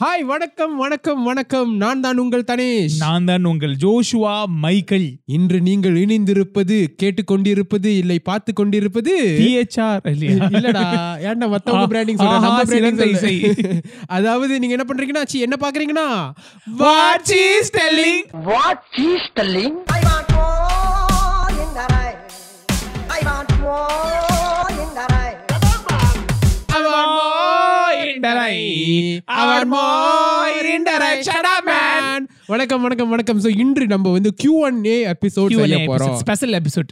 Hi வணக்கம் வணக்கம் வணக்கம். நான் தான் உங்கள் தனேஷ். நான் தான் உங்கள் ஜோஷுவா மைக்கேல். இன்று நீங்கள் இணைந்திருப்பது கேட்டுக்கொண்டிருப்பது இல்லை பார்த்து கொண்டிருப்பது பிஹெச்ஆர் இல்லடா ஏன்டா மத்தவங்க பிராண்டிங் சொல்றாங்க இசை. அதாவது நீங்க என்ன பண்றீங்கன்னா சி என்ன பாக்குறீங்கன்னா? What is telling what I want அவர் மோர் man வணக்கம் வணக்கம் வணக்கம். சோ இன்று நம்ம வந்து Q&A எபிசோட் செய்ய போறோம். Special episode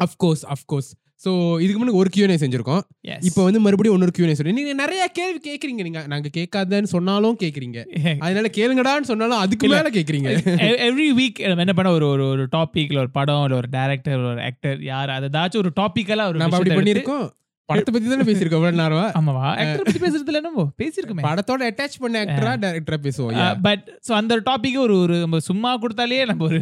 of course of course. So இதுக்கு முன்னாடி ஒரு Q&A செஞ்சிருக்கோம். இப்போ வந்து மறுபடியும் Q&A சொல்லி நீங்க நிறைய கேள்வி கேக்குறீங்க. நீங்க நாங்க கேட்காதன்னு சொன்னாலும் கேக்குறீங்க. அதனால கேளுங்கடான்னு சொன்னாலும் அதுக்கு. மேல கேக்குறீங்க. எவ்ரி வீக் என்ன பண்ண ஒரு ஒரு ஒரு டாபிக் இல்ல ஒரு படம் இல்ல ஒரு டைரக்டர் ஒரு ஆக்டர் யார் அது ஏதாச்சும் ஒரு டாபிக்கலா ஒரு நம்ம அப்படி படத்தை பத்தி தானே பேசிருக்கோம் இவ்வளவு நேரமா? ஆமாவா? ஆக்டர் பத்தி பேசுறதுல என்னமோ? பேசிருக்கோமே படத்தோட அட்டாச் பண்ண ஆக்டரா டைரக்டரா பேசுவோம். பட் சோ அந்த டாபிக் ஒரு ஒரு நம்ம சும்மா கொடுத்தாலே நம்ம ஒரு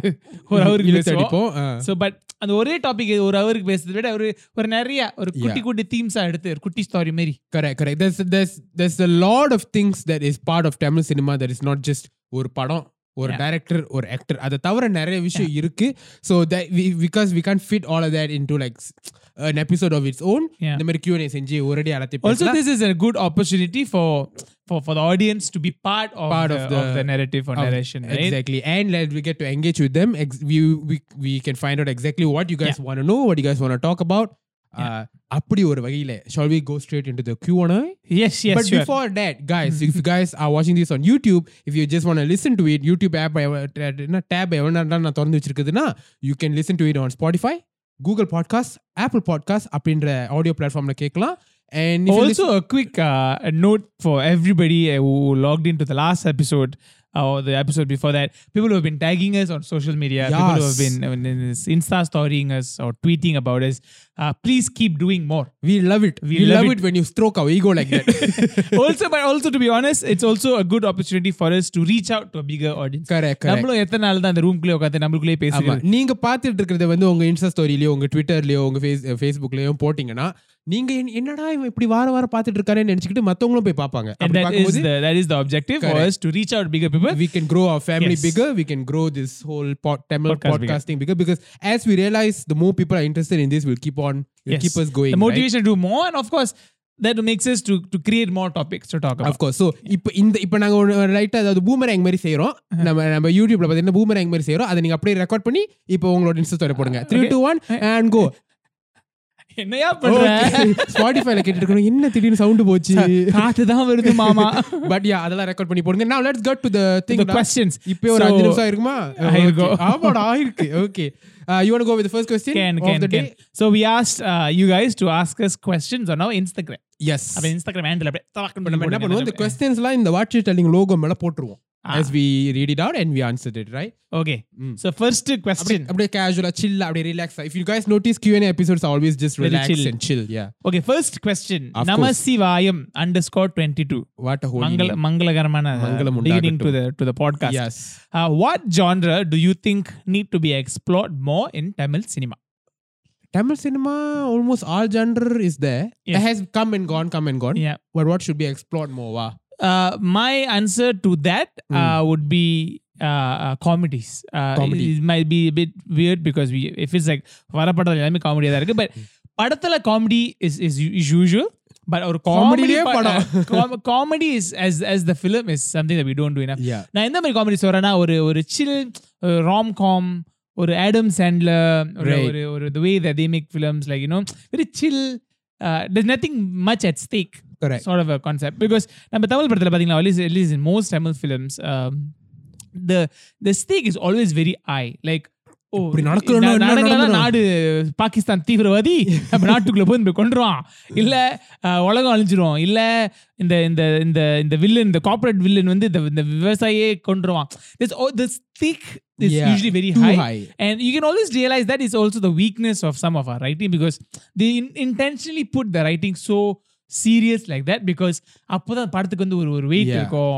ஒரு அவருக்கு பேசுவோம். சோ பட் அந்த ஒரே டாபிக் ஒரு அவருக்கு பேசுறதை விட ஒரு ஒரு நிறைய ஒரு குட்டி. குட்டி தீம்ஸா எடுத்து ஒரு குட்டி ஸ்டாரி மாதிரி correct correct. There's there's there's a lot of things that is part of tamil cinema that is not just ஒரு படம் ஒரு. டைரக்டர் ஒரு ஆக்டர் அதை தவிர நிறைய விஷயம் இருக்கு. So because we can't fit all of that into like an episode of its own Yeah. இந்த மாதிரி Q&A செஞ்சு ஒரேடி அலத்தி also பேசலாம் this is a good opportunity for for for the audience to be part of, Part the, of of, the- the, narrative or of- narration right exactly and let we get to engage with them Ex- we, we we can find out exactly what you guys want to know what you guys want to talk about uh, அப்படி ஒரு வகையில shall we go straight into the Q&A yes yes but sure. before that, guys, if you guys are watching this on YouTube, if you just want to listen to it, YouTube app என்ன tab எவ்வளோ நான் திறந்து வச்சிருக்குதுன்னா you can listen to it on Spotify, Google Podcast, Apple Podcast அப்படின்ற audio பிளாட்ஃபார்ம்ல கேட்கலாம் and if you also a quick uh, a note for everybody uh, who logged into the last episode uh, or the episode before that people who have been tagging us on social media people who have Yes. been uh, in this insta storying us or tweeting about us uh, please keep doing more listen, we love it we, We love, love it. when you stroke our ego like that also but also to be honest it's also a good opportunity for us to reach out to a bigger audience correct correct நம்மளும் எத்தனை நாள் தான் அந்த ரூம்குள்ளே உட்காந்து நம்மளுக்குள்ளே ஆமா பேசுறோம் நீங்க பாத்துட்டு இருக்கிறத வந்து உங்க இன்ஸ்டா ஸ்டோரிலயோ உங்க ட்விட்டர்லயோ உங்க ஃபேஸ் ஃபேஸ்புக்லயோ போட்டீங்கன்னா நீங்க என்- என்னடா இவன் இப்படி வார வாரம் பாத்துட்டு இருக்காருன்னு நினைச்சுக்கிட்டு மத்தவங்களும் போய் பாப்பாங்க and அப்படி that is பார்க்கும்போது the that is the objective for Correct. us to reach out to bigger people we can grow our family Yes. bigger. We can grow this whole pod, Tamil Podcast bigger. podcasting bigger. because as we realize, the more people are interested in this, will keep on, will Yes. keep us going. the right? motivation to do more and of course that makes us to to create more topics to talk about Of course. So இப்போ இந்த இப்போ நாங்க ஒரு லைட்டா அதாவது boomerang மாதிரி செய்றோம் நம்ம நம்ம யூடியூப்ல பாத்தீங்கன்னா பூமரேங் மாதிரி செய்றோம் அதை நீங்க அப்படியே ரெக்கார்ட் பண்ணி இப்போ உங்களோட இன்ஸ்டா போடுங்க three. Two one and go என்னையா பண்ற? ஸ்பாட்டிஃபைல கேட்டுட்டு இருக்கணும் என்ன திடீர்னு சவுண்ட் போச்சு? காத்து தான் வருது மாமா. பட் யா அதெல்லாம் ரெக்கார்ட் பண்ணி போடுங்க. Now let's get to the thing the questions. இப்போ ஒரு அஞ்சு நிமிஷம் இருக்குமா. ஆமாடா ஆயிருக்கு. Okay you want to go with the first question? Can can the can. day? So we asked uh, you guys to ask us questions on our instagram. Yes. அப்ப Instagram handle அப்படியே என்ன. பண்ணுவோம்? இந்த கொஸ்டின்ஸ்லாம் இந்த வாட்ச் டெல்லிங் லோகோ மேல போட்டுருவோம். Ah. as we read it out and we answered it, right? Okay. Mm. So first question. Abde, abde casual, chill, abde relax. If you guys notice, Q and A episodes are always just relax chill. and chill. Yeah. Okay. First question. Of Namasivayam underscore twenty two. What a holy Mangal, name. Uh, leading to the to the podcast. Yes. Uh, what genre do you think need to be explored more in Tamil cinema? Tamil cinema, almost all genre is there. Yes. It has come and gone, come and gone. Yeah. But what should be explored more? Wow. Uh, my answer to that uh, Hmm. would be uh, uh, comedies. Uh, Comedy. It, it might be a bit weird because we, if it's like வரப்படத்தில் எல்லாமே காமெடியாக தான் இருக்கு but படத்துல comedy is is is usual but ஒரு Comedy-லயே comedy comedy is as as the film is something that we don't do enough yeah நான் எந்த மாதிரி comedy சொல்றேன்னா ஒரு ஒரு சில் ராம் காம் ஒரு ஆடம் சாண்ட்லர் ஒரு Right. ஒரு ஒரு the way that they make films like you know very chill uh, there's nothing much at stake correct sort of a concept because நம்ம தமிழ் படத்துல பாத்தீங்களா at least, at least in most Tamil films um, the the stake is always very high like ஓ இப்படி நடக்கலன்னா நா- என்ன நடக்கலன்னா நடந்துரும்? நாடு பாகிஸ்தான் தீவிரவாதி நம்ம நாட்டுக்குள்ள போய் நம்ம கொண்டுருவான் இல்ல அஹ், உலகம் அழிஞ்சிரும் இல்ல இந்த இந்த இந்த இந்த வில்லன் இந்த கார்ப்பரேட் வில்லன் வந்து இந்த இந்த விவசாயியே கொண்டுருவான் this oh, the stake is Yeah, usually very too high high and you can always realize that is also the weakness of some of our writing because they in- intentionally put the writing so serious like that because அப்போதான் படத்துக்கு வந்து ஒரு ஒரு wait இருக்கும்.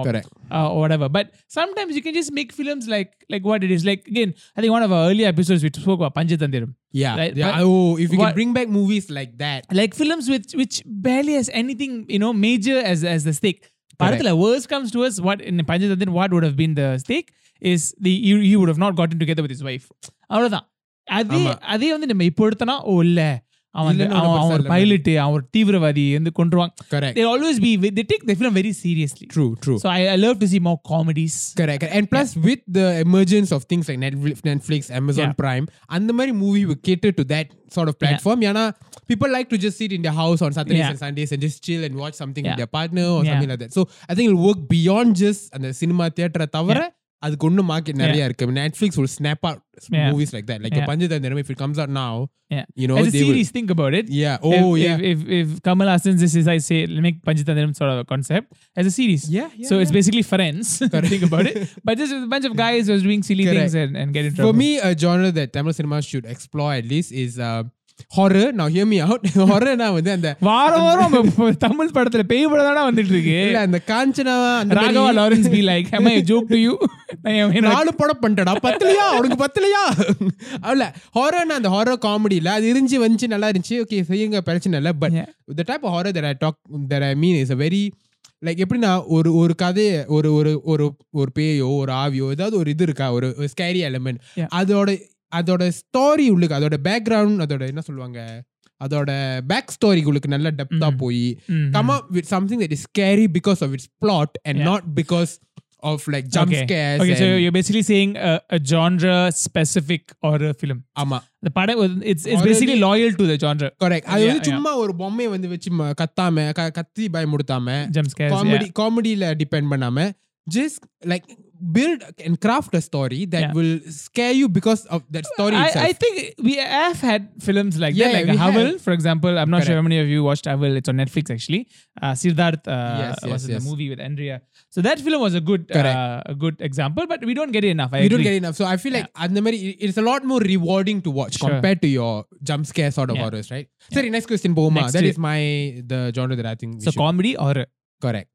Uh, whatever. But sometimes you can just make films like like what it is. Like again I think one of our earlier episodes we spoke about Panchathanthiram yeah, right? yeah. But, oh if you what, can bring back movies like that. Like films which which barely has anything you know major as as the stake. படத்துல worst comes to us what in Panchathanthiram what would have been the stake is the you, you would have not gotten together with his wife. அவ்வளவுதான். அதே அதே வந்து நம்ம இப்போ எடுத்தனா ஓ இல்லை. அவன் வந்து- இல்லைன்னு அவன் ஒண்ணும் அவன் ஒரு பெருசா இல்ல. பைலட் அவன் ஒரு தீவிரவாதி வந்து கொண்டுருவாங்க correct they always be they take the film very seriously true true so I, I love to see more comedies Correct. correct. And plus, with the emergence of things like Netflix, Netflix Amazon Yeah. Prime, and the Mari movie will cater to that sort of platform. Yana, people like to just sit in their house on Saturdays Yeah. and Sundays and just chill and watch something Yeah. with their partner or Yeah. something like that. So I think it'll work beyond just அந்த cinema theatre தவிர அதுக்கு ஒன்னும் market நிறைய இருக்கு Netflix will snap out Yeah. movies like that. Like Yeah. Panjathandram, if it comes out now, yeah you know, as a they series think about it will. Yeah. Oh, if, yeah. if, if, if Kamal Hassan this is I say make Panchitandram sort of a concept as a series yeah, yeah. so it's yeah. basically friends think about it but just a bunch of guys who are doing silly Correct. things and, and get in trouble For me, a genre that Tamil cinema should explore at least is uh, horror. Now, hear me out. horror நான் வந்து அந்த வாரம் வாரம் தமிழ் படத்துல பேய் படம் தானே வந்துட்டு இருக்கு இல்ல அந்த Kanchana Raghava Lawrence be like I a joke to you? நாலு படம் பண்ணிட்டடா பத்தலையா? அவனுக்கு பத்தலையா? அவள ஹாரர்னா அந்த ஹாரர் காமெடியில அது இருந்துச்சு வந்துச்சு நல்லா இருந்துச்சு. ஓகே செய்யுங்க பிரச்சனை இல்லை. But. The type of horror that I talk that I mean is a very like எப்படின்னா ஒரு ஒரு கதையை ஒரு ஒரு ஒரு ஒரு பேயோ ஒரு ஆவியோ ஏதாவது ஒரு இது இருக்கா? ஒரு ஸ்கேரி எலமெண்ட். அதோட அதோட ஸ்டோரி உள்ளுக்கு அதோட பேக்ரவுண்ட் அதோட என்ன சொல்லுவாங்க அதோட பேக் ஸ்டோரிகளுக்கு நல்ல டெப்தா Mm. போய் Mhm. come up with something that is scary because of its plot and Yeah. not because of like jump Okay. scares. okay so you're basically saying a, a genre specific horror film ஆமா the படம் was- it's it's basically loyal to the genre அது வந்து. சும்மா ஒரு பொம்மையை வந்து வச்சு கத்தாம கத்தி பயமுடுத்தாம jump scares காமெடி. காமெடியில டிபெண்ட் பண்ணாம just like build and craft a story that yeah. will scare you because of that story I, itself. I think we have had films like yeah, that, like Aval, for example. I'm not Correct. sure how many of you watched Aval. It's on Netflix actually. Uh, Siddharth uh, yes, yes, was in yes. the movie with Andrea. So that film was a good, uh, a good example, but we don't get it enough. I we agree. don't get enough. So I feel like yeah. it's a lot more rewarding to watch sure. compared to your jump scare sort of yeah. horrors, right? Yeah. Sorry, next question, Boma. Next that is my the genre that I think. So should. comedy horror. Correct.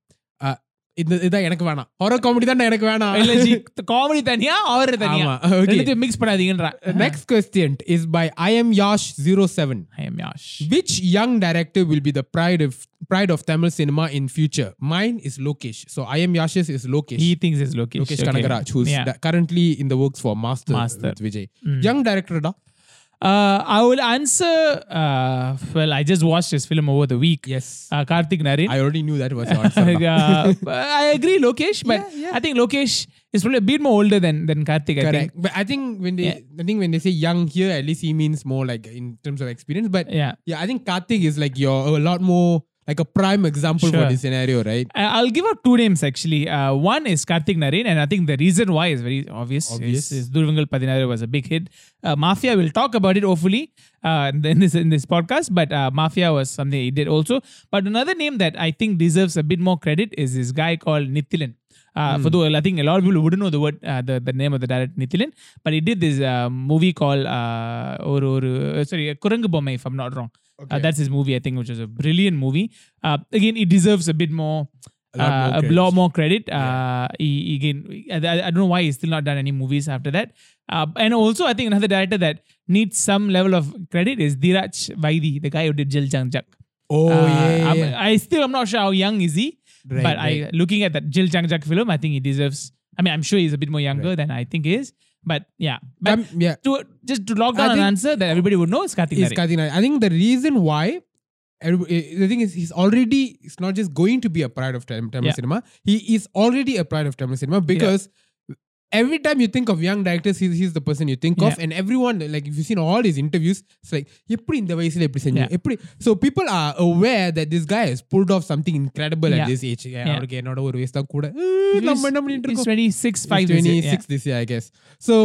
Uh, இந்த இதான் எனக்கு வேணாம் horror comedy தான் எனக்கு வேணாம் இல்ல G comedy தனியா horror தனியா ஆமா okay ரெண்டுத்தையும் mix பண்ணாதீங்கன்றா next question is by i am yash 07 I am Yash. which young director will be the pride of pride of tamil cinema in future mine is lokesh so i am yash's is lokesh He thinks it's Lokesh. lokesh okay. kanagaraj who's Yeah. da- currently in the works for master, Master. with vijay Mm. young director da uh, I will answer. Uh, well, I just watched his film over the week. yes Uh, Karthik Naren. i already knew that was your answer uh, I agree, Lokesh, but Yeah, yeah. I think Lokesh is probably a bit more older than than Karthik. I correct think. but i think when they i think when they say young here at least he means more like in terms of experience but Yeah, yeah i think karthik is like your a lot more like a prime example for Sure. this scenario right I- I'll give out two names actually. Uh, one is Karthik Naren, and I think the reason why is very obvious. Obvious. Is, is Dhuruvangal Pathinaaru was a big hit. Uh, Mafia, we'll talk about it hopefully uh, in this in this podcast. But uh, Mafia was something he did also. But another name that I think deserves a bit more credit is this guy called Nithilan. Uh, For though I think a lot of people wouldn't know the word, uh, the, the name of the director Nithilan, but he did this uh, movie called uh, or, or uh, sorry Kurangu Bommai, if I'm not wrong. Uh, that's his movie, I think, which was a brilliant movie. Uh, again, it deserves a bit more, A lot more uh, a credit. lot more credit. Uh, he, again, I, I don't know why he's still not done any movies after that. Uh, and also, I think another director that needs some level of credit is Dheeraj Vaidy, the guy who did Jil Jung Juk. oh Uh, yeah, yeah, yeah. I still am not sure how young is he, Right, but right. I looking at that Jil Jung Juk film, I think he deserves. I mean, I'm sure he's a bit more younger than I think he is. But yeah, but Um, yeah to just to lock down I an answer that everybody would know is Karthik is Nayan. I think the reason why eh, the thing is he's already it's not just going to be a pride of Tamil Yeah. cinema. He is already a pride of Tamil cinema because every time you think of young directors, he's, he's the person you think of, Yeah. and everyone like if you've seen all his interviews, it's like எப்படி இந்த வயசுல எப்படி செஞ்சீங்க? Yeah. எப்படி so people are aware that this guy has pulled off something incredible at Yeah. this age. Yeah, Yeah. அவருக்கு என்னோட ஒரு வயசு தான் கூட "Eh, நம்ம என்ன பண்ணிட்டு He's இருக்கோம் 26, He's 5 this year, 26 this year, I guess. So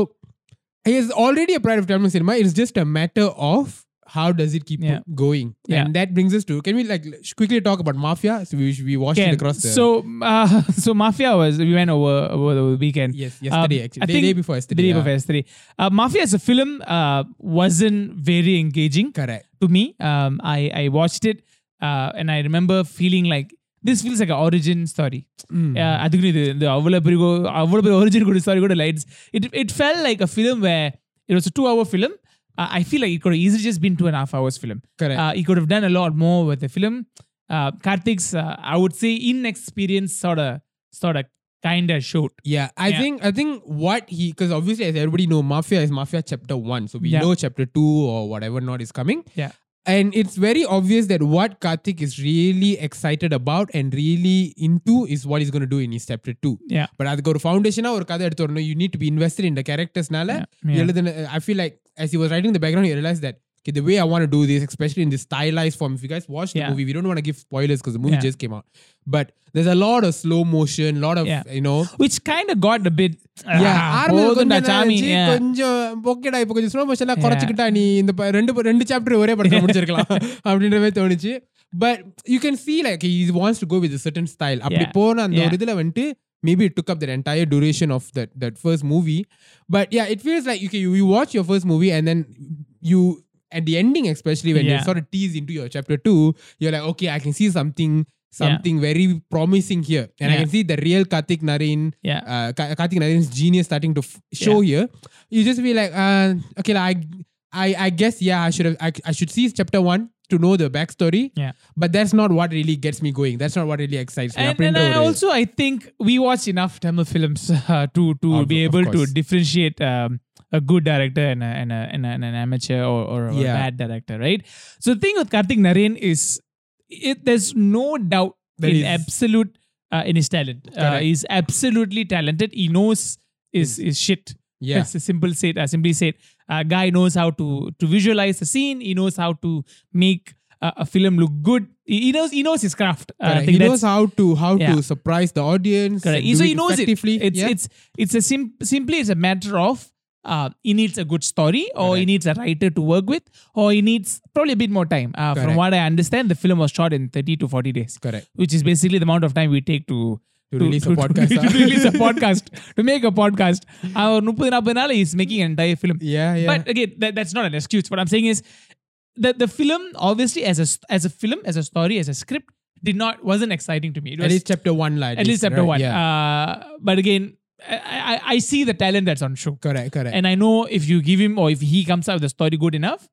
he is already a pride of Tamil cinema. It's just a matter of how does it keep Yeah. going, Yeah. and that brings us to. Can we like sh- quickly talk about Mafia? So we we watched Can. it across the. So, uh, so Mafia was we went over over the weekend. yes, yesterday Um, actually, I the think day before yesterday. The day yeah. before yesterday. Uh, Mafia as a film uh, wasn't very engaging Correct. to me. Um, I I watched it uh, and I remember feeling like this feels like an origin story. Mm. Uh, அதுக்கு இது இந்த அவ்வளோ பெரிய அவ்வளோ பெரிய origin கூட story கூட lights it it felt like a film way it was two hour film I feel like it could have easily just been two and a half hours film Correct. uh, he could have done a lot more with the film uh, Karthik's, uh, I would say, inexperienced sort of, sort of, kind of shoot. Yeah, I Yeah. think I think what he because obviously as everybody know, Mafia is Mafia chapter one, so we Yeah. know chapter two or whatever not is coming. Yeah. And it's very obvious that what Karthik is really excited about and really into is what he's going to do in his chapter two. Yeah. But அதுக்கு ஒரு ஃபவுண்டேஷனா ஒரு கதை எடுத்து வரணும் you need to be invested in the charactersனால Yeah. எழுதுன I feel like as he was writing the background he realized that okay, the way I want to do this especially in this stylized form if you guys watch the Yeah. movie we don't want to give spoilers because the movie Yeah. just came out but there's a lot of slow motion lot of Yeah. you know Which kind of got a bit. Yeah, ah, ஆரம்பத்துல போதும்டா கொஞ்சம் சாமி. இருந்துச்சு, Yeah. கொஞ்சம் ஓகேடா இப்ப கொஞ்சம் slow மோஷன்லாம் குறைச்சிக்கிட்டா நீ இந்த ப- ரெண்டு ரெண்டு சாப்டர் ஒரே படத்துல முடிச்சிருக்கலாம் அப்படின்ற மாதிரி தோணுச்சு but you can see like he wants to go with a certain style அப்படி Yeah. போன அந்த ஒரு Yeah. இதுல வந்துட்டு maybe it took up that entire duration of that that first movie. But yeah it feels like okay, you, you watch your first movie and then you at the ending especially when you sort of tease into your chapter 2 you're like okay i can see something something very promising here. And i can see the real karthik naren Yeah. uh, Ka- Karthik Narayan's genius starting to f- show here. You just be like, uh, okay, like, I, I, I guess, yeah, I should have, I, I should see chapter one to know the backstory. Yeah. But that's not what really gets me going. That's not what really excites me. And, and I also, I think we watch enough Tamil films uh, to to be able to differentiate um, a good director and, a, and, a, and, a, and an amateur or, or a yeah. bad director, right? So the thing with Karthik Narayan is it, there's no doubt that in absolute uh, in his talent. Uh, he's absolutely talented. He knows is is shit. Yeah, it's a simple said. Uh, simply said, a guy knows how to to visualize the scene. He knows how to make uh, a film look good. He, knows he knows his craft. Uh, I think He knows how to how Yeah. to surprise the audience. Correct. so he knows it. It's yeah. it's it's a sim- simply it's a matter of uh, he needs a good story, or he needs a writer to work with, or he needs probably a bit more time. Uh, from what I understand, the film was shot in thirty to forty days, correct. which is basically the amount of time we take to to, release a podcast. To, make a podcast. Our Nuppu Napanala is making an entire film. Yeah, yeah. But again, that's not an excuse. What I'm saying is the, the film, obviously, as a as a film, as a story, as a script, did not wasn't exciting to me. At least chapter one, like at least chapter one. Yeah. Uh, but again, I, I, see the talent that's on show. Correct, correct. And I know if you give him or if he comes out with a story good enough,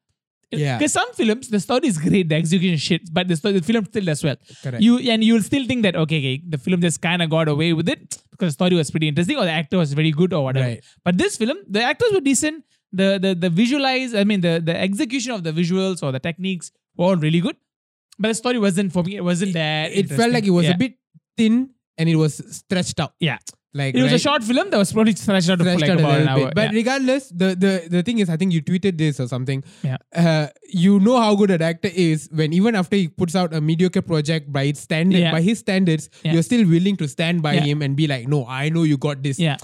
yeah. Because some films, the story is great, the execution is shit, but the, story, the film still does well. Correct. You and you'll still think that okay, okay, the film just kind of got away with it because the story was pretty interesting or the actor was very good or whatever. Right. But this film, the actors were decent. The the the visualize, I mean the the execution of the visuals or the techniques were all really good. But the story wasn't for me. It wasn't that. it felt like it was interesting. a bit thin and it was stretched out. Yeah. Like it was right? a short film that was probably stretched out of like about an hour. Bit. But yeah. regardless, the, the the thing is, I think you tweeted this or something. Yeah. Uh, you know how good an actor is when even after he puts out a mediocre project by its standard, yeah. by his standards, yeah. you're still willing to stand by him and be like, no, I know you got this. Yeah.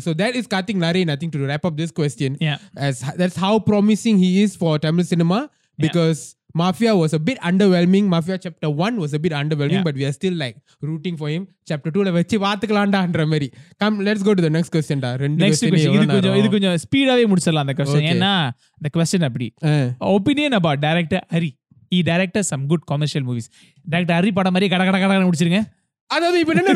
So that is Karthik Narayan. I think to wrap up this question. Yeah. As that's how promising he is for Tamil cinema because Mafia was a bit underwhelming. Mafia chapter one was a bit underwhelming, Yeah. but we are still like rooting for him. Chapter two, வச்சு பார்த்துக்கலாம்டான்ற மாதிரி. Come, let's go to the next question. டா. ரெண்டு next question இது கொஞ்சம் இது? கொஞ்சம் ஸ்பீடாவே முடிச்சிடலாம் அந்த கொஸ்டின். ஏன்னா இந்த கொஸ்டின் அப்படி. Opinion about director Hari E director some good commercial movies director Hari படம் மாதிரி கட கட கடன்னு முடிச்சிருங்க அதாவது இப்ப என்ன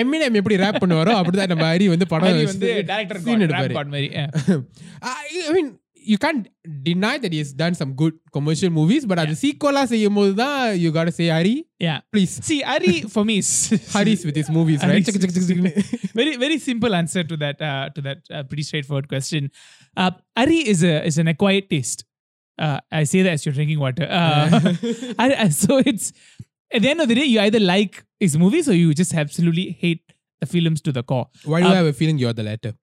எம்மினம் எப்படி ரேப் பண்ணுவாரோ அப்படிதான் நம்ம ஹரி வந்து படம் வந்து டைரக்டர் scene எடுப்பாரு. you can't deny that he has done some good commercial movies but அது சீக்வலா செய்யும் போது தான் you gotta say Hari yeah please see Hari for me is Haris with his movies right Hari's- Chak, chak, chak, chak, chak. very very simple answer to that uh, to that uh, pretty straightforward question. Uh, Ari is a is an acquired taste. Uh, I say that as you're drinking water. Uh, I- I- so it's at the end of the day, you either like his movies or you just absolutely hate the films to the core. why do Um, I have a feeling you're the latter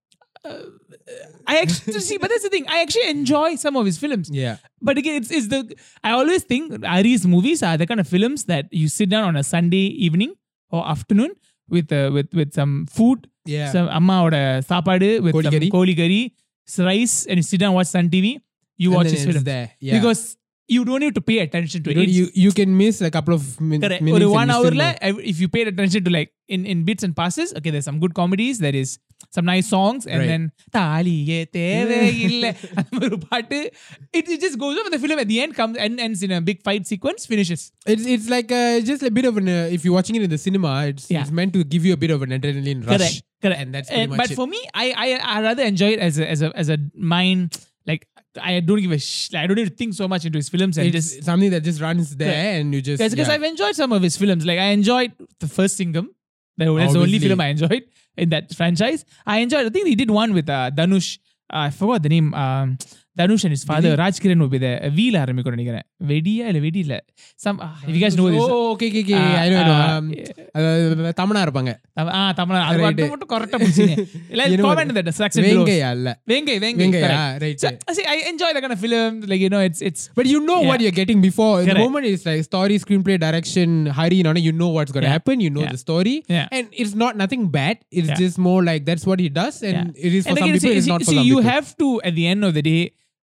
I actually see, but that's the thing. I actually enjoy some of his films. Yeah. But again, it's, it's the I always think Ari's movies are the kind of films that you sit down on a Sunday evening or afternoon with uh, with with some food. Yeah. Some amara sapade with koli some koli gari, rice, and you sit down watch Sun TV. You watch his film there. Yeah. Because you don't need to pay attention to you it. You you can miss a couple of min- minutes. Correct. One hour, la, if you paid attention to like in, in bits and passes, okay, there's some good comedies. There is some nice songs and right. then it, it just goes on, and the film at the end comes and ends in a big fight sequence finishes it's it's like uh, just a bit of an uh, if you're watching it in the cinema it's, yeah. it's meant to give you a bit of an adrenaline rush correct correct and that's pretty uh, much but it. for me I, I I rather enjoy it as a as a as a mind like I don't give a sh- I don't need to think so much into his films and it's just something that just runs there correct. and you just because yeah. I've enjoyed some of his films like I enjoyed the first Singham that- That's the only film I enjoyed in that franchise. I enjoyed. I think he did one with uh, Dhanush. Uh, I forgot the name. Um, Dhanush and his father Raj Kiran will be there. வீல ஆரம்பிக்கும் நினைக்கிறேன் வெடியா இல்ல வெடி இல்ல some uh, if you guys know this Oh, okay, okay, okay. Uh, I know, I know. uh, Um, uh, தமிழா இருப்பாங்க தம- ஆ தமிழ் அது Right. மட்டும் மட்டும் கரெக்டா பிடிச்சீங்க இல்ல You know comment in the section below வேங்கையா இல்ல வெங்கை வெங்கை Venkaiah correct. right So, see, I enjoy that kind of film. Like you know, it's it's But you know what Yeah. you're getting before. The Correct. moment it's like story, screenplay, direction, Hari, you know, you know what's going to Yeah. happen. You know Yeah. the story. Yeah. And it's not nothing bad. It's Yeah. just more like that's what he does. And Yeah. it is for and some again, people, see, it's see, not for see, some you people. have to at the end of the day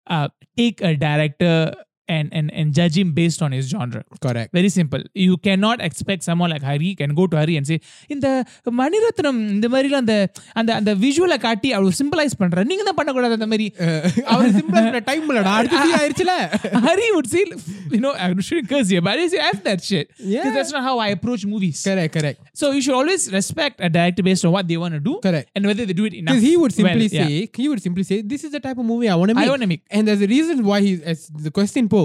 uh, take a director and, and and judge him based on his genre Correct. very simple you cannot expect someone like hari can go to hari and say இந்த மணிரத்னம் இந்த மாதிரிலாம் அந்த அந்த அந்த விஷுவலை காட்டி அவர் symbolises பண்ற நீங்க தான் பண்ணக்கூடாது அந்த மாதிரி அவர் சிம்பிளா டைம் இல்லடா அடுத்த scene ஆயிருச்சுல Hari would say, you know, I shouldn't curse here, but I say F that shit. Yeah. Because that's not how I approach movies. correct correct So you should always respect a director based on what they want to do correct and whether they do it enough. because he would simply well. Yeah. say he would simply say this is the type of movie I want to I make want to make. and there's a reason why he as the question posed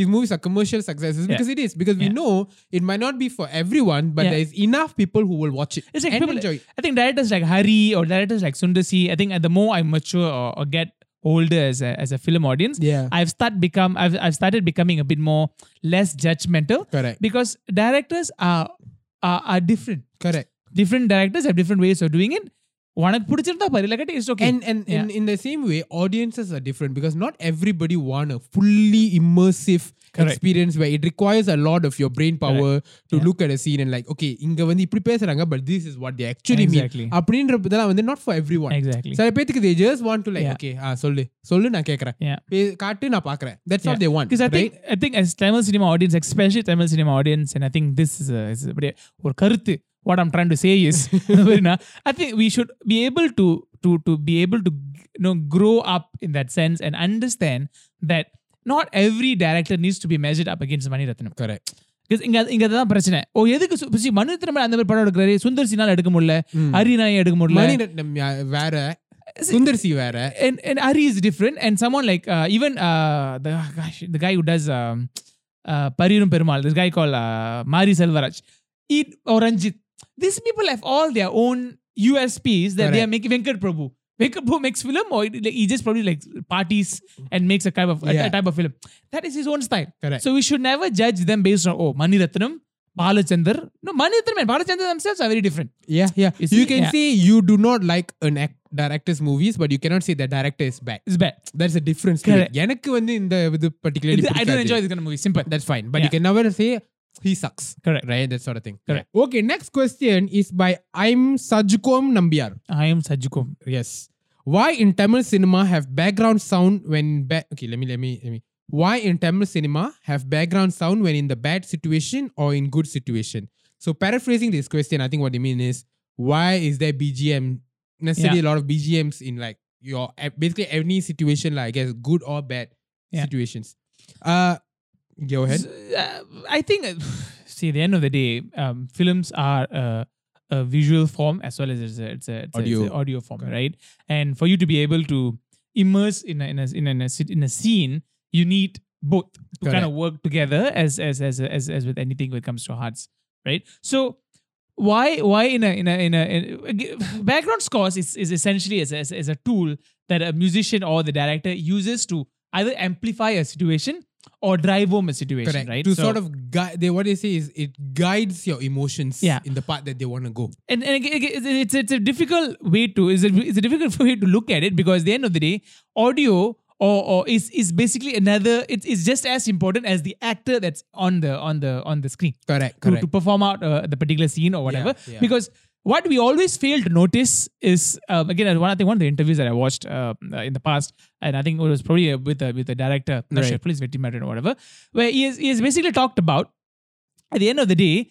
his movies are commercial successes Yeah. because it is because we Yeah. know it might not be for everyone but Yeah. there's enough people who will watch it It's like and people- enjoy it. I think directors like Hari or directors like Sundar C, I think uh, the more I mature or, or get older as a, as a film audience, yeah I've start become I've, I've started becoming a bit more less judgmental correct because directors are, are are different. correct Different directors have different ways of doing it. உனக்கு பிடிச்சிருந்தா பாரு இல்லக்கட்டி it's okay and and in in same way audiences are different because not everybody want a fully immersive experience but it requires a lot of your brain power to look at a scene and like okay இங்க வந்து இப்படி பேசுறாங்க but this is what they actually mean அப்படின்ற வந்து not for every one சில பேத்துக்கு they just want to like okay ah சொல்லு. சொல்லு நான் கேட்கறேன் காட்டு நான் பாக்குறேன். That's what they want I think I think us Tamil cinema audience especially Tamil cinema audience and I think this is ஒரு கருத்து. What I'm trying to say is, I think we should be able to to to be able to you know grow up in that sense and understand that not every director needs to be measured up against Mani Ratnam. correct. Because இங்க இங்க தான் பிரச்சனை ஓ எதுக்கு சு- see, மணி ரத்னம் அந்த மாதிரி படம் எடுக்கிறாரு சுந்தர் சினால் எடுக்க முடியல ம். ஹரிநாய் எடுக்க முடியல மணிரத்னம் யா- வேற சுந்தர்சி வேற and and Ari is different, and someone like uh, even uh, the gosh, the guy who does um, uh, Parirum Perumal, this guy called uh, Mari Selvaraj, it or Ranjit. these people have all their own USPs that they are making. Venkat Prabhu. Venkat Prabhu makes film or he just probably like parties and makes a type of yeah. a, type of film. That is his own style. Correct. So we should never judge them based on oh Mani Ratnam. Balachandar. No, Mani Ratnam and Balachandar themselves are very different. Yeah, yeah. You, see, you can yeah. say you do not like an act, director's movies, but you cannot say the director is bad. It's bad. That's a difference. எனக்கு particularly I don't enjoy this kind of movie. Simple. That's fine. But yeah. you can never say he sucks. Correct. Right? That sort of thing. Correct. Yeah. Okay, next question is by I'm Sajkom Nambiar. I am Sajukom. Yes. Why in Tamil cinema have background sound when ba- okay, let me let me let me. Why in Tamil cinema have background sound when in the bad situation or in good situation? So paraphrasing this question, I think what they mean is why is there BGM necessarily a lot of BGMs in like your eh, basically any situation like I guess good or bad Yeah. situations. Uh go ahead. Uh, I think, uh, see, at the end of the day, um, films are uh, a visual form as well as it's a, it's a, it's a- Audio. it's a audio form, Correct. right? And for you to be able to immerse in a, in a, in a, in a, in a scene, you need both to kind of work together as as as as, as with anything when it comes to arts, right? So why why in a in a in a, in background scores is, is essentially as as, a- as a tool that a musician or the director uses to either amplify a situation or drive home a situation, Correct. right? To So- sort of guide they what they say is it guides your emotions Yeah. in the part that they want to go. and, and it's, it's a difficult way to it's a, it's a difficult way to look at it because at the end of the day, audio or, or is is basically another. It's, it's just as important as the actor that's on the on the on the screen Correct. to, Correct. to perform out uh, the particular scene or whatever. yeah. Because what we always fail to notice is um, again one I think one of the interviews that I watched uh, uh, in the past, and I think it was probably uh, with uh, with the director, Right. sure, please Madden or whatever, where he has, he has basically talked about at the end of the day,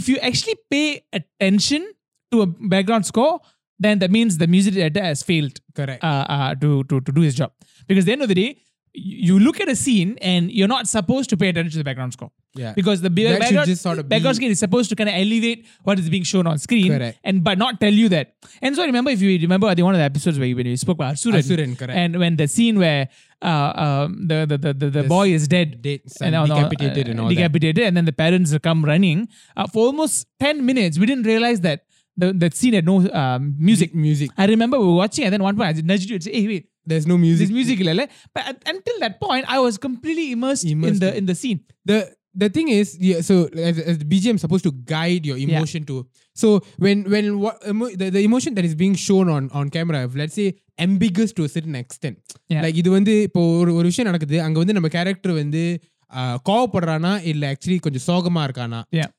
if you actually pay attention to a background score, then that means the music editor has failed Correct. uh, uh, to, to to do his job. Because at the end of the day, you look at a scene and you're not supposed to pay attention to the background score. Yeah. Because the That background, just sort of background score is supposed to kind of elevate what is being shown on screen Correct. and but not tell you that. And so I remember, if you remember, I think one of the episodes where you, when you spoke about Asuran, Asuran, correct. and when the scene where uh, um, the, the, the, the, the boy is dead, Dead and, uh, no, decapitated and all that. decapitated, and then the parents come running. Uh, for almost 10 minutes, we didn't realize that the, that scene had no um, music. Music. I remember we were watching, and then one point I nudged you and said, "Hey, wait, There's no music. this music இல்ல But at- until that point, I was completely immersed, in Immersed the in- in the scene. the the thing is yeah, so as, as the bgm is supposed to guide your emotion to so when when what emo, the, the emotion that is being shown on on camera if let's say ambiguous to a certain extent Yeah. like இது வந்து இப்போ ஒரு ஒரு விஷயம் நடக்குது அங்க வந்து நம்ம கேரக்டர் வந்து ஆஹ், கோவப்படுறானா இல்ல ஆக்சுவலி கொஞ்சம் சோகமா இருக்கானா Yeah.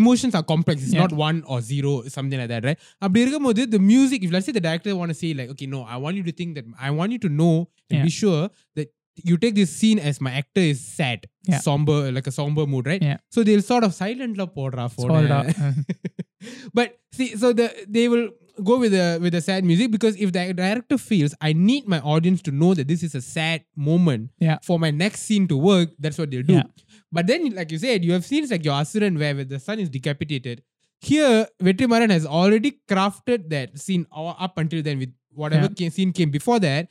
Emotions are complex is Yeah. Not one or zero something like that right அப்படி இருக்கும்போது the music if let's say the director want to say like okay no i want you to think that i want you to know and Yeah. be sure that you take this scene as my actor is sad Yeah. somber like a somber mood right Yeah. so they'll sort of silent la podra for Sold out. but see so the they will go with the with the sad music because if the director feels i need my audience to know that this is a sad moment Yeah. for my next scene to work that's what they'll do Yeah. but then like you said you have scenes like your asuran where, where the son is decapitated here vetrimaran has already crafted that scene o- up until then with whatever Yeah. came, scene came before that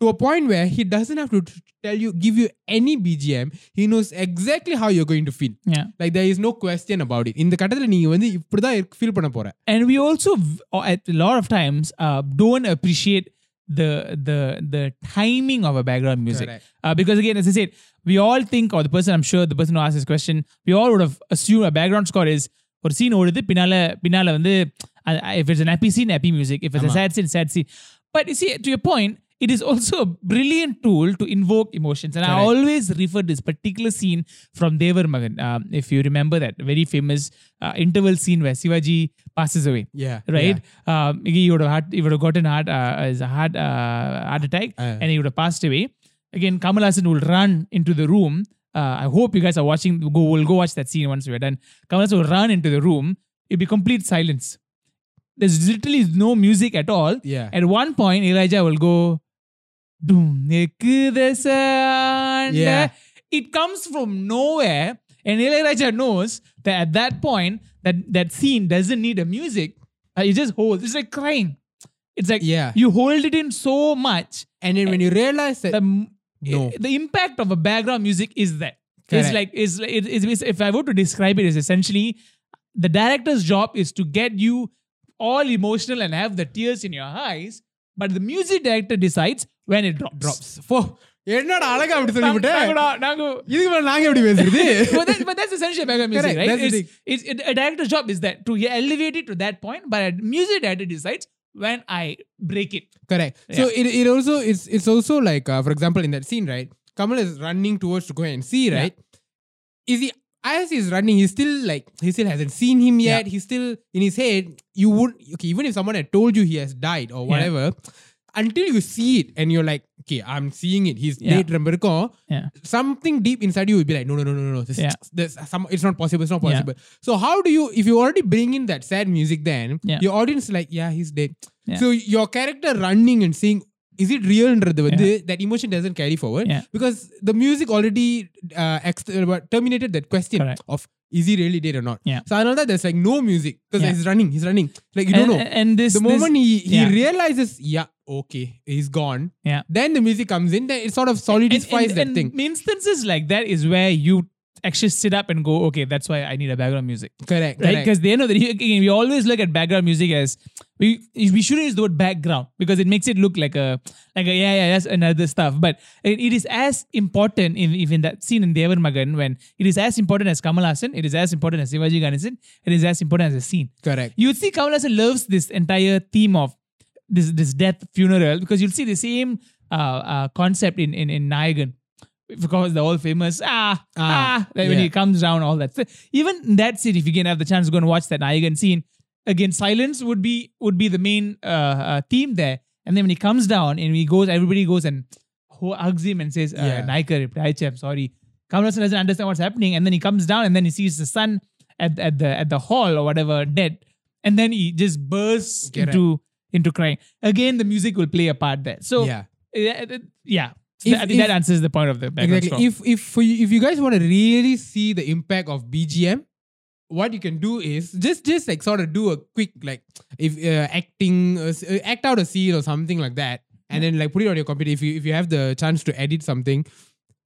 to a point where he doesn't have to t- tell you give you any bgm he knows exactly how you're going to feel yeah. like there is no question about it இந்த கட்டத்துல நீங்க வந்து இப்படிதான் feel பண்ண போற And we also, v- or at a lot of times, uh, don't appreciate the the the timing of a background music. Correct. Uh, because again, as I said, we all think, or the person I'm sure the person who asked this question, we all would have assumed a background score is ஒரு scene ஓடுது பின்னால பின்னால வந்து uh, if it's an happy scene happy music if it's a ஆமா. sad scene sad scene but you see to your point it is also a brilliant tool to invoke emotions and i always refer this particular scene from devar magan um, if you remember that very famous uh, interval scene where shivaji passes away yeah right? Um, he would have had, he would have gotten heart, uh, heart, uh, heart attack, Uh. and he would have passed away. Again, Kamal Hassan will run into the room. Uh, I hope you guys are watching. Go, we'll go watch that scene once we're done. Kamal Hassan will run into the room. It'll be complete silence. There's literally no music at all. yeah At one point, Elijah will go, "Doom, the sound." Yeah. It comes from nowhere, and Elijah knows that at that point, that that scene doesn't need a music. Uh, you just hold. It's like crying. It's like Yeah. you hold it in so much. and then when you realize that The No. the impact of a background music is that. It's like it's, it- it's it's- if I were to describe it, is essentially the director's job is to get you all emotional and have the tears in your eyes, but the music director decides when it drops. drops போ என்னடா அழகா அப்படி சொல்லிவிட்ட நாங்க- நாங்க- இதுக்கு மேல நாங்க எப்படி பேசுறது but, that, but that's essentially background music, Correct, right? that's the It's, it's, it, a director's job is that to elevate it to that point, but a music director decides when I break it. correct so it, it also it's it's also like uh, for example in that scene right kamal is running towards to go and see Yeah. right is he as he's running he's still like he still hasn't seen him yet he's still in his head you would okay even if someone had told you he has died or whatever until you see it and you're like, okay, I'm seeing it. He's yeah. late yeah. Something deep inside you will be like, no, no, no, no, no. This, yeah. this, some, it's not possible. It's not possible. Yeah. So how do you, if you already bring in that sad music, then yeah. your audience is like, yeah, he's dead. So your character running and seeing is it real? வந்து that emotion doesn't carry forward Yeah. because the music already uh, ex- uh, terminated that question Correct. of is he really dead or not. Yeah. So I know that there's like no music because Yeah. he's running, he's running. Like you and, don't know. And this the this- moment he, he yeah. realizes, yeah, okay, he's gone. Yeah. Then the music comes in. Then it sort of solidifies and, that and thing. Instances like that is where you actually sit up and go, okay, that's why I need a background music. Correct. Right? Because they know that you, again, we always look at background music as we we shouldn't use the word background because it makes it look like a like a yeah yeah that's another stuff. But it, it is as important in even that scene in Devar Magan when it is as important as Kamal Hassan, it is as important as Shivaji Ganesan, it is as important as a scene. Correct. You would see Kamal Hassan loves this entire theme of this this death funeral because you'll see the same uh, uh, concept in in in Nayagan. Because the all famous ah ah, Ah, like when he comes down, all that. So even in that scene, if you can have the chance to go and watch that Nayagan scene, again, silence would be would be the main uh, uh, theme there. And then when he comes down and he goes, everybody goes and hugs him and says, uh, Yeah. I'm sorry. Kamal Hassan doesn't understand what's happening. And then he comes down and then he sees the son at, at the at the hall or whatever dead. And then he just bursts Correct. into into crying. Again, the music will play a part there. So yeah. yeah, yeah. If- I think that answers the point of the background Exactly. score. If if for you, if you guys want to really see the impact of BGM, what you can do is just just like sort of do a quick like if uh, acting uh, uh, act out a scene or something like that, and then like put it on your computer. If you if you have the chance to edit something,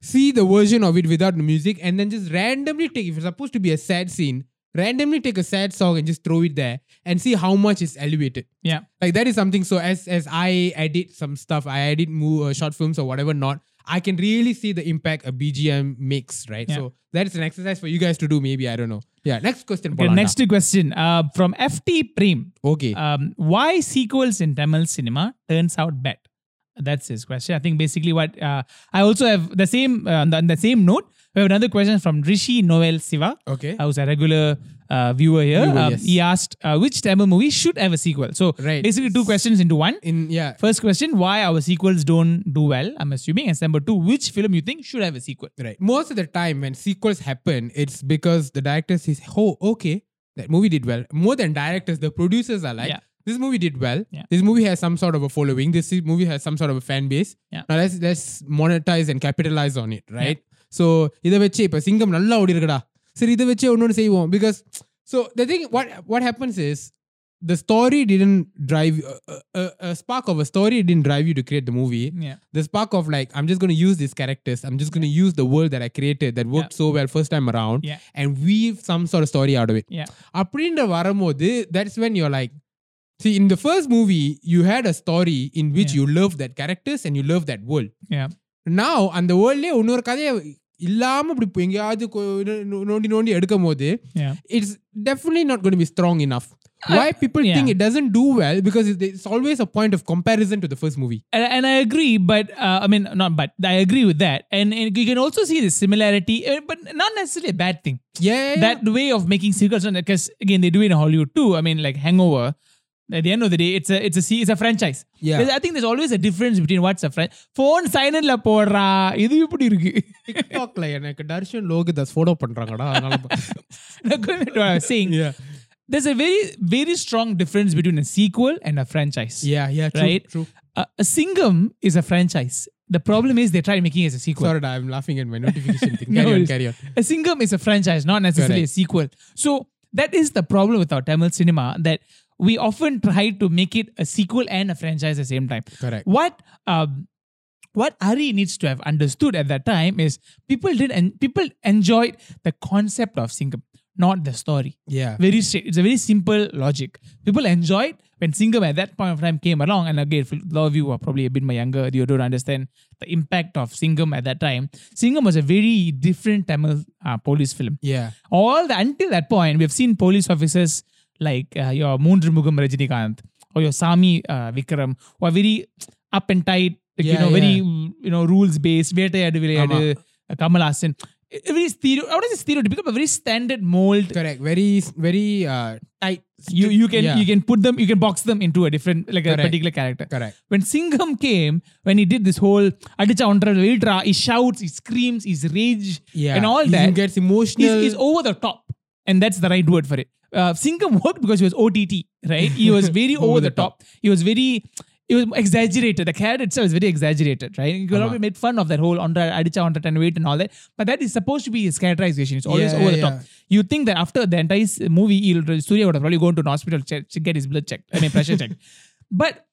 see the version of it without the music, and then just randomly take. If it's supposed to be a sad scene, randomly take a sad song and just throw it there and see how much is elevated yeah. like that is something so as as i edit some stuff i edit move, uh, short films or whatever not i can really see the impact a bgm makes right Yeah. so that is an exercise for you guys to do maybe i don't know yeah next question Okay, next question uh, from FT Prem. okay Um, why sequels in Tamil cinema turns out bad? That's his question. I think basically what uh, I also have the same uh, on, the, on the same note. We have another question from Rishi Noel Siva, okay who's a regular uh, viewer here. Viewer, Um, yes. He asked uh, which Tamil movie should have a sequel. So Right. basically two questions into one. in yeah First question: Why our sequels don't do well? I'm assuming. And number two: Which film you think should have a sequel? right most of the time when sequels happen it's because the director says oh okay that movie did well more than directors the producers are like Yeah. this movie did well Yeah. this movie has some sort of a following this movie has some sort of a fan base Yeah. now let's let's monetize and capitalize on it right so இதை வச்சு இப்ப சிங்கம் நல்லா ஓடி இருக்குடா சரி இதை வச்சு ஒன்னொன்னு செய்வோம் because so the thing what what happens is the story didn't drive a, a, a spark of a story didn't drive you to create the movie Yeah. the spark of like i'm just going to use these characters i'm just going to use the world that i created that worked so well first time around Yeah. and weave some sort of story out of it Yeah. அப்படின்ற வரும்போது that's when you're like see in the first movie you had a story in which Yeah. you love that characters and you love that world Yeah. now அந்த வேர்ல்ட்லயே இன்னொரு கதையை இல்லாம இப்படி இப்போ எங்கேயாவது கொ- நோ- நோண்டி நோண்டி எடுக்கும் போது Yeah. it's definitely not going to be strong enough why people yeah. think it doesn't do well because it's, it's always a point of comparison to the first movie And, and I agree, but uh, I mean, not but I agree with that. And, and you can also see the similarity, uh, but not necessarily a bad thing. yeah, yeah, That way of making sequels, because again, they do it in Hollywood too. I mean, like Hangover. At the end of the day, it's a it's a se- it's a franchise. Yeah. There's- I think there's always a difference between what's a franchise. Phone silentல போடுறா இது இப்படி இருக்கு டிக்டாக்ல எனக்கு Darshan Lohidas follow பண்றாங்கடா அதனால Now, going back to what I was saying, yeah there's a very very strong difference between a sequel and a franchise. yeah yeah true, Right? true Uh, a Singam is a franchise. The problem is they tried making it as a sequel. sorry da, i'm laughing at my notification thing No carry on worries. carry on A Singam is a franchise, not necessarily a sequel. So that is the problem with our Tamil cinema that we often try to make it a sequel and a franchise at the same time. correct What um, what Ari needs to have understood at that time is people did and people enjoyed the concept of Singam, not the story. yeah Very straight. It's a very simple logic. People enjoyed when Singam at that point of time came along. And again, for a lot of you are probably a bit more younger, you don't understand the impact of Singam at that time. Singam was a very different Tamil uh, police film. yeah All the, until that point, we've seen police officers like uh, your Moondru Mugam Rajinikanth or your Sami uh, Vikram who are very up and tight, like, you Yeah, know, very, yeah. you know, rules based, uh, Kamal Hassan. Very stereo, I wouldn't say stereotypical, but very standard mold? Correct. Very very uh tight you you can yeah. you can put them you can box them into a different like a particular character. Correct. When singham came when he did this whole adicha veitra he shouts he screams he's rage yeah. and all he that. gets emotional. He's, he's over the top. And that's the right word for it uh, singham worked because he was ott right he was very over, the, top. he was very it was exaggerated. The character itself is very exaggerated, right? You could Uh-huh. probably made fun of that whole Andra Adicha Andra and weight and all that, but that is supposed to be his characterization. It's always Yeah, over the yeah, top. You think that after the entire movie, he'll, Surya would have probably gone to an hospital check, to get his blood checked. I mean, pressure checked. But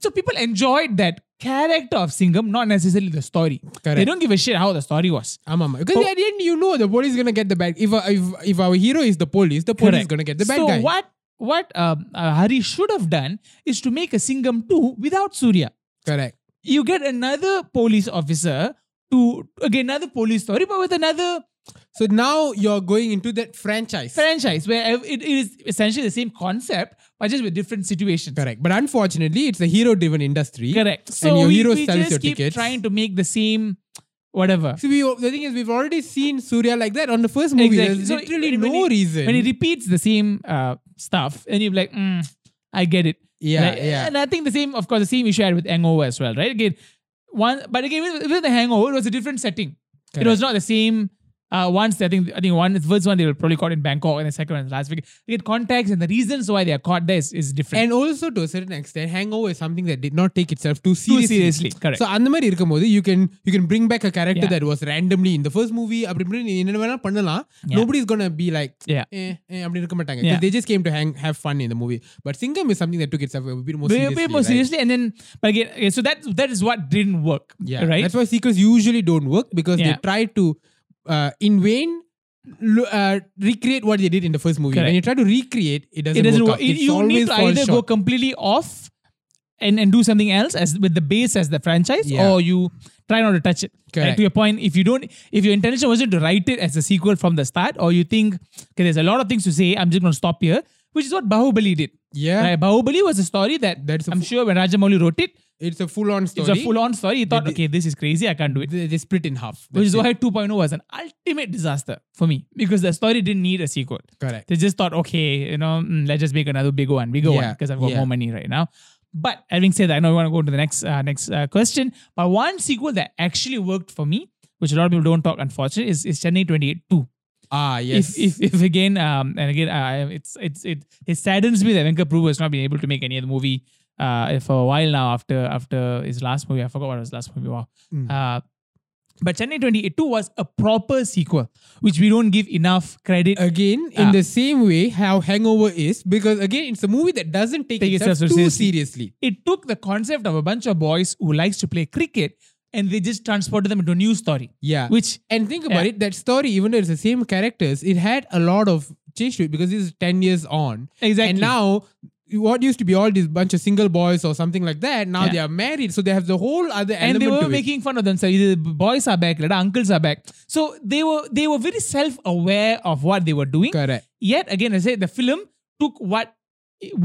so people enjoyed that character of Singham, not necessarily the story. Correct. They don't give a shit how the story was. Amama. Because oh. at the end, you know the police is gonna get the bad. If, if if our hero is the police, the police correct. is gonna get the bad so guy. So what what um, uh, Hari should have done is to make a Singham two without Surya. Correct. You get another police officer to again another police story, but with another so now you're going into that franchise franchise where it is essentially the same concept, but just with different situations. correct but unfortunately it's a hero driven industry Correct. So and your we, hero we sells just your keep tickets trying to make the same whatever. so we, the thing is we've already seen Surya like that on the first movie Exactly. there's So literally when no he- reason When he repeats the same uh, stuff, and you're like, mm, I get it. yeah yeah And I think the same, of course, the same issue I had with Hangover as well, right? Again, one, but again, with, with the Hangover, it was a different setting. It was not the same Uh, once I think I think one the first one they were probably caught in Bangkok and the second one in Las Vegas. Again, context and the reasons why they are caught there is, is different. And also to a certain extent, Hangover is something that did not take itself too Too seriously. seriously, correct. So அந்த மாதிரி இருக்கும்போது you can you can bring back a character Yeah. that was randomly in the first movie அப்படி இப்படி நீ என்ன வேணா பண்ணலாம் Yeah. nobody's gonna be like Yeah. eh, eh, அப்படி இருக்க மாட்டாங்க 'Cause Yeah. they just came to hang have fun in the movie but Singham is something that took itself a bit more way, seriously way more right? seriously, and then but again, okay, so that that is what didn't work. yeah right. that's why sequels usually don't work because they Yeah. try to uh, in vain uh, recreate what they did in the first movie Correct. when you try to recreate it doesn't, it doesn't work. It- you need to either short. go completely off and, and do something else as with the base as the franchise, Yeah. or you try not to touch it. Correct. To your point, if you don't, if your intention wasn't to write it as a sequel from the start, or you think, okay, there's a lot of things to say, I'm just going to stop here, which is what Bahubali did. Yeah Right? Bahubali was a story that That's I'm sure when Rajamouli wrote it, it's a full-on story it's a full-on story. He thought, They- okay, this is crazy, I can't do it. they, they split in half Which is That's why 2.0 was an ultimate disaster for me because the story didn't need a sequel. correct They just thought, okay, you know, mm, let's just make another bigger one, bigger one, because I've got yeah. more money right now. But having said that, I know we want to go to the next uh, next uh, question. But one sequel that actually worked for me, which a lot of people don't talk, unfortunately, is, is Chennai 28 2. Ah yes If, if, if again, um, and again, uh, it's it's it it saddens me that Venkat Prabhu has not been able to make any other movie uh, for a while now after after his last movie. I forgot what his last movie was. Mm. Uh, but Chennai 28 2 was a proper sequel, which we don't give enough credit again in Ah. the same way how hangover is because again it's a movie that doesn't take, Take itself, itself too seriously. seriously it took the concept of a bunch of boys who likes to play cricket and they just transported them into a new story yeah which and think about Yeah. it that story even though it's the same characters it had a lot of change to it because this is 10 years on exactly and now what used to be all these bunch of single boys or something like that now Yeah. they are married so they have the whole other and they were to it. making fun of themselves Either boys are back later uncles are back so they were they were very self-aware of what they were doing correct yet again i say the film took what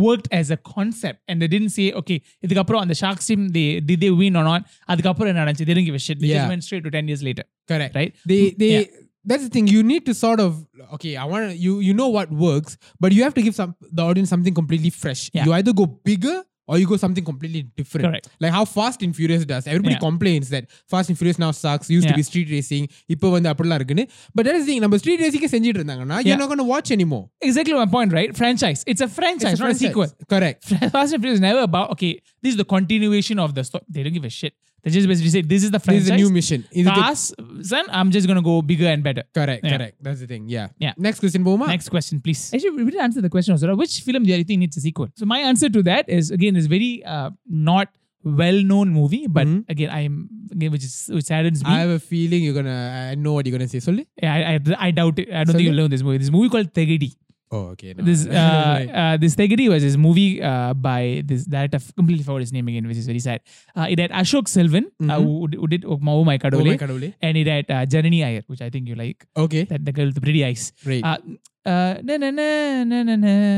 worked as a concept and they didn't say okay இதுக்கப்புறம் அந்த sharks team they did they win or not அதுக்கப்புறம் என்ன நடந்துச்சு they didn't give a shit they Yeah. just went straight to 10 years later correct right they they Yeah. that's the thing you need to sort of okay i want you you know what works but you have to give some the audience something completely fresh Yeah. you either go bigger or you go something completely different Correct. like how fast and furious does everybody Yeah. complains that fast and furious now sucks used to Yeah. be street racing இப்போ வந்து அப்படிலாம் இருக்குன்னு but that is the thing நம்ம street racing செஞ்சிட்டு இருந்தாங்கன்னா you're Yeah. not going to watch anymore exactly my point right franchise it's a franchise It's a not a sequel franchise. correct Fast and Furious is never about okay. This is the continuation of the story. They don't give a shit. They just basically say this is the franchise. This is a new mission. Is Cars, son, I'm just gonna go bigger and better. Correct, yeah. correct. That's the thing. Yeah. Yeah. Next question, Boma. Next question, please. Actually, we didn't answer the question also. Which film do you think needs a sequel? So my answer to that is again is very uh, not well-known movie, but mm-hmm. again, I'm again, which is which saddens me. I have a feeling you're gonna. I know what you're gonna say. Sorry. Yeah, I, I, I doubt it. I don't Sorry? think you'll know this movie. This movie called Thegidi. Oh, okay. No. This uh, uh, this Thegidi was this movie uh, by this director. I completely forgot his name again, which is very sad. Uh, it had Ashok Selvan, uh, mm-hmm. uh, who, who did Oh My Kadavule, oh Kadavule. and it had uh, Janani Iyer, which I think you like. Okay. That the girl with the pretty eyes. Right. Uh, uh, na na na na na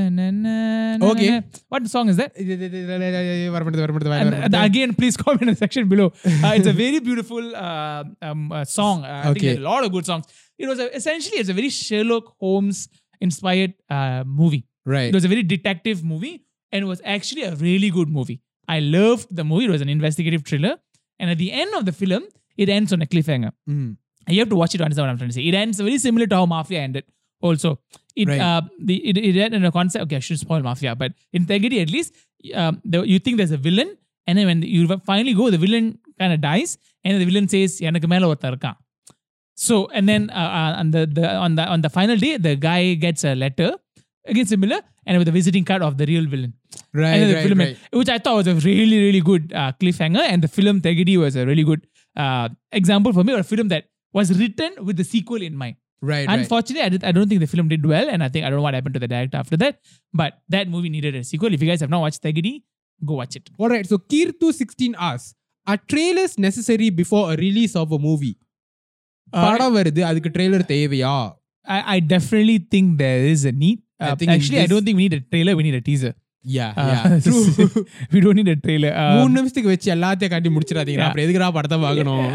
na na. Okay. Na. What song is that? and, uh, again, please comment in the section below. Uh, it's a very beautiful uh, um, uh, song. Uh, I okay. think a lot of good songs. It was a, essentially it's a very Sherlock Holmes inspired uh, movie. right It was a very detective movie and it was actually a really good movie. I loved the movie. It was an investigative thriller. And at the end of the film, it ends on a cliffhanger. Mm. You have to watch it to understand what I'm trying to say. It ends very similar to how Mafia ended. Also, it Right. uh, the it, it ended in a concept. Okay, I should spoil Mafia, but in Tegedi at least, um, the, you think there's a villain, and then when you finally go, the villain kind of dies, and the villain says, "எனக்கு மேல ஒருத்தன் இருக்கான்." so and then uh, uh, on the, the on the on the final day, the guy gets a letter again similar and with a visiting card of the real villain. right and the right, film, right. which I thought was a really, really good uh, cliffhanger. And the film Thegidi was a really good uh, example for me, or a film that was written with the sequel in mind. right right Unfortunately, I, did, I don't think the film did well, and I think I don't know what happened to the director after that. But that movie needed a sequel. If you guys have not watched Thegidi, go watch it. all right so Kirtu 16 asks are trailers necessary before a release of a movie படம் வருது அதுக்கு trailer தேவையா I definitely think there is a need actually I don't think we need a trailer we need a teaser மூணு நிமிஷத்துக்கு வச்சு எல்லாத்தையும் காட்டி முடிச்சிடாதீங்க அப்புறம் எதுக்குடா படத்தை பார்க்கணும்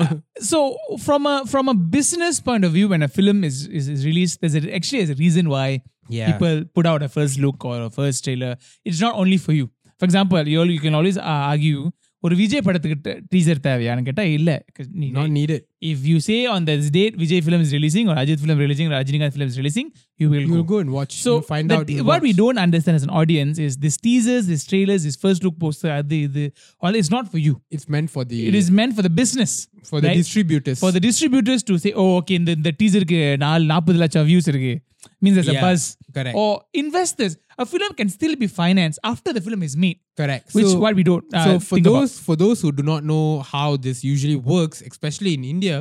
so from a from a business point of view when a film is is is release this actually is reason why people put out a first look or first trailer it's not only for you for example you you can always argue all- you can always uh, argue ஒரு விஜய் படத்துக்கு teaser தேவையான்னு கேட்டா இல்ல 'Cause நீ- not needed if you say on this date Vijay film is releasing or Ajit film releasing or Rajinikanth film is releasing, you will you'll go. go and watch So you'll find that- out you'll what we watch. don't understand as an audience is this teasers, this trailers, this first look poster, adu, idu, all it's not for you. it's meant for the It is meant for the business. for the right? distributors For the distributors to say, oh, okay, இந்த இந்த டீசருக்கு நாலு நாற்பது லட்சம் views இருக்கு means there's a Yeah, buzz. correct. Or investors, a film can still be financed after the film is made, correct which so, what we don't. Uh, so for those about. for those who do not know how this usually works especially in india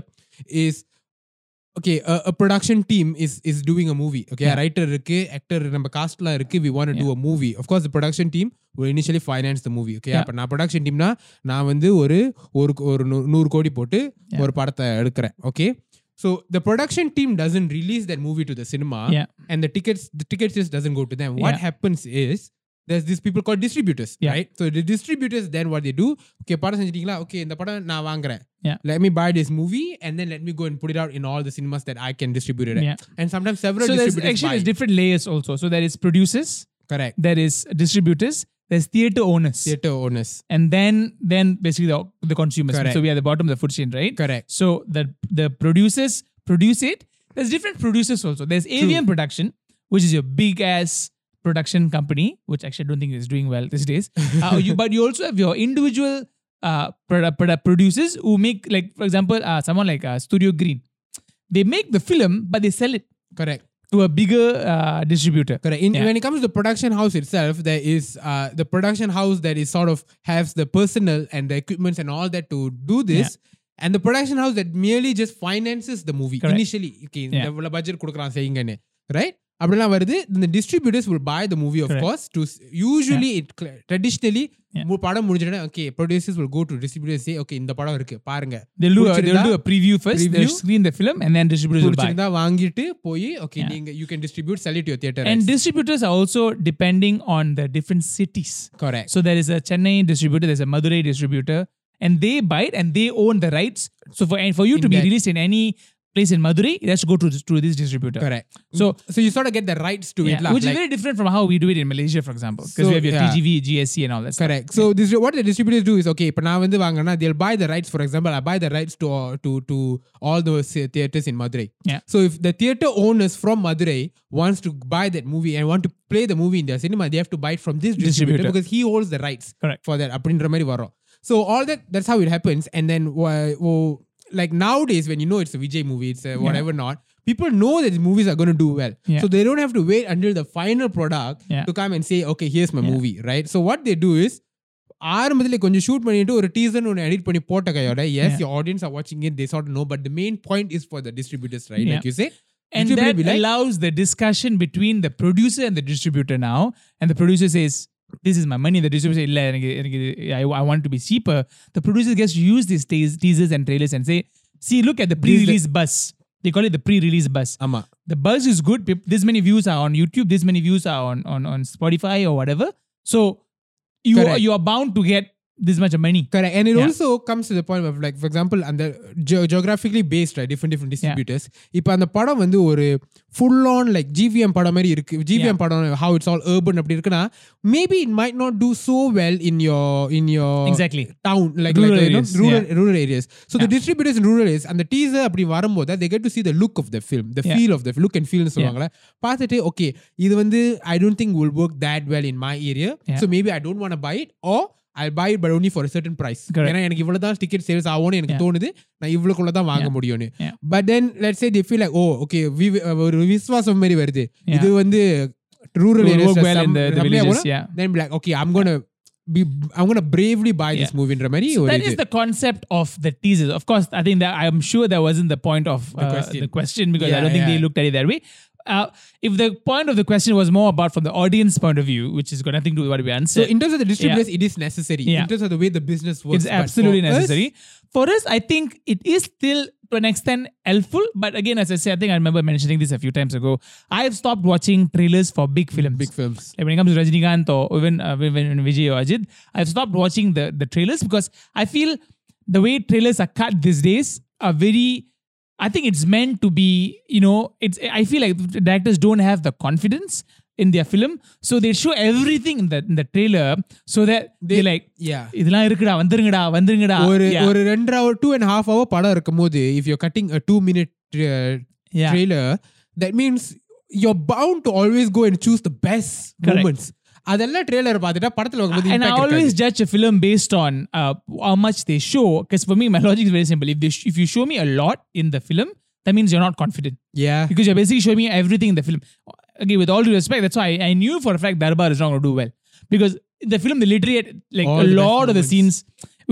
is okay a, a production team is is doing a movie okay Yeah. a writer இருக்கு actor நம்ம காஸ்ட்லாம் இருக்கு we want to do a movie of course the production team will initially finance the movie okay Yeah. அப்ப நான் production teamனா நான் வந்து ஒரு ஒரு ஒரு நூ- நூறு கோடி போட்டு Yeah. ஒரு படத்தை எடுக்கிறேன் okay so the production team doesn't release that movie to the cinema Yeah. and the tickets the tickets just doesn't go to them what Yeah. happens is there's these people called distributors Yeah. right so the distributors then what they do okay படம் செஞ்சிட்டீங்களா okay இந்த படம் நான் வாங்குறேன் Yeah. let me buy this movie and then let me go and put it out in all the cinemas that I can distribute it at. Yeah. and sometimes several So there's distributors actually buy there's different layers also. So there is producers, correct there is distributors, there's theater owners, theater owners and then then basically the, the consumers. Correct. So we are at the bottom of the food chain, right? correct So the the producers produce it. There's different producers also. There's AVM Production, which is your big ass production company, which actually I don't think is doing well these days. Uh, you, but you also have your individual uh, produ- produ- producers who make, like for example, uh, someone like uh, Studio Green. They make the film, but they sell it correct to a bigger uh, distributor. correct in, Yeah. when it comes to the production house itself there is uh, the production house that is sort of has the personnel and the equipments and all that to do this and the production house that merely just finances the movie Correct. initially okay Yeah. இந்த இவ்வளவு budget கொடுக்குறான் செய்யுங்கன்னு right அப்படிலாம் வருது the distributors will buy the movie of Correct. course to s- usually it cl- traditionally Yeah. மு- படம் முடிஞ்சிட்டே okay producers will go to distributors say okay இந்த படம் இருக்கு பாருங்க They'll do, a, they'll பிடிச்சிருந்தா do a preview first, they'll preview. screen the film, and then distributors will buy. பிடிச்சிருந்தா வாங்கிட்டு போய் okay Yeah. நீங்க you can distribute sell it to your theater And rights. distributors are also depending on the different cities. correct So there is a Chennai distributor, there's a Madurai distributor, and they buy it and they own the rights. So for and for you In to be that- released in any place in Madurai, it has to go to to this distributor. correct So so you sort of get the rights to yeah, it lah, which like- is very different from how we do it in Malaysia, for example, because So, we have your yeah. TGV, GSC, and all that. stuff. Correct. So this what the distributors do is okay. இப்போ நான் வந்து வாங்கினா they'll buy the rights. For example, I buy the rights to to to all those uh, theaters in Madurai. Yeah. So if the theater owners from Madurai wants to buy that movie and want to play the movie in their cinema, they have to buy it from this distributor, Distributor. because he holds the rights Correct. for that. அப்படின்ற மாதிரி வரும். So all that that's how it happens. And then wha- wo- like nowadays when you know it's a Vijay movie, it's a whatever not. People know that the movies are going to do well, Yeah. so they don't have to wait until the final product Yeah. to come and say, "Okay, here's my Yeah. movie." Right. So what they do is ஆரம்பத்துல கொஞ்சம் shoot பண்ணிட்டு ஒரு teaser ஒன்று edit பண்ணி போட்ட கையோட S Yeah. your audience are watching it they sort of know but the main point is for the distributors right Yeah. like you say And Distributor that be like- allows the discussion between the producer and the distributor now. And the producer says, this is my money. The distributor say I, I want to be cheaper. The producer gets to use these te- teasers and trailers and say see look at the pre-release the- buzz they call it the pre-release buzz Amma. the buzz is good. This many views are on youtube. This many views are on on, on spotify or whatever. So you are, you are bound to get this much of money. correct and it Yeah. also comes to the point of like for example அந்த ge- geographically based right different different distributors இப்போ அந்த படம் வந்து ஒரு full on like GVM படம் மாதிரி இருக்கு GVM Yeah. படம் how it's all urban அப்படி இருக்குன்னா maybe it might not do so well in your in your Exactly. town like Rural like you know, areas, rural yeah. rural areas so the Yeah. distributors in rural areas and the teaser அப்படி வரும்போது they get to see the look of the film the Yeah. feel of the look and feel சொல்லுவாங்கல்ல பார்த்துட்டு okay இது வந்து I don't think will work that well in my area Yeah. so maybe I don't want to buy it or I'll buy it but only for a certain price Correct. ஏன்னா எனக்கு இவ்வளவு தான் ticket sales ஆகும்னு எனக்கு Yeah. தோணுது நான் இவ்வளவுக்குள்ள தான் வாங்க Yeah. முடியும்னு Yeah. But then let's say the feel like oh okay ஒரு விசுவாசம் மாதிரி வருது Yeah. இது வந்து rural It will work areas well in the, the villages. Yeah. then be like okay I'm going to be I'm going to bravely buy this Yeah. movie ன்ற மாதிரி ஒரு that இது is the concept of the teasers. Of course, I think that I'm sure that wasn't the point of uh, the, question. question. because I Yeah, don't think they yeah. looked at it that way. Uh, if the point of the question was more about from the audience point of view, which is got nothing to do with what we answer, so in terms of the distributors it is necessary Yeah. in terms of the way the business works it's But for absolutely us, necessary. For us, I think it is still to an extent helpful. But again, as I said, I think I remember mentioning this a few times ago. I have stopped watching trailers for big films. big films Like when it comes to Rajinikanth or even uh, when, when Vijay or Ajit, I've stopped watching the, the trailers because I feel the way trailers are cut these days are very. I think it's meant to be, you know, it's. I feel like the directors don't have the confidence in their film. So they show everything in the in the trailer so that they, like yeah இதெல்லாம் இருக்குடா வந்துருங்கடா வந்துருங்கடா ஒரு yeah, ஒரு ரெண்டரை hour two and half hour படம் இருக்கும் போது if you cutting two minute yeah. trailer that means you're bound to always go and choose the best Correct. moments அதெல்லாம் trailer பார்த்துட்டா படத்துல வரும்போது and I impact always இருக்காது. judge a film based on uh, how much they show. Because for me, my logic is very simple. If they sh- if you show me a lot in the film, that means you're not confident yeah because you're basically showing me everything in the film. Okay, with all due respect, that's why I, I knew for a fact Darbar is not going to do well because in the film they literally had like All a the best lot of the moments. scenes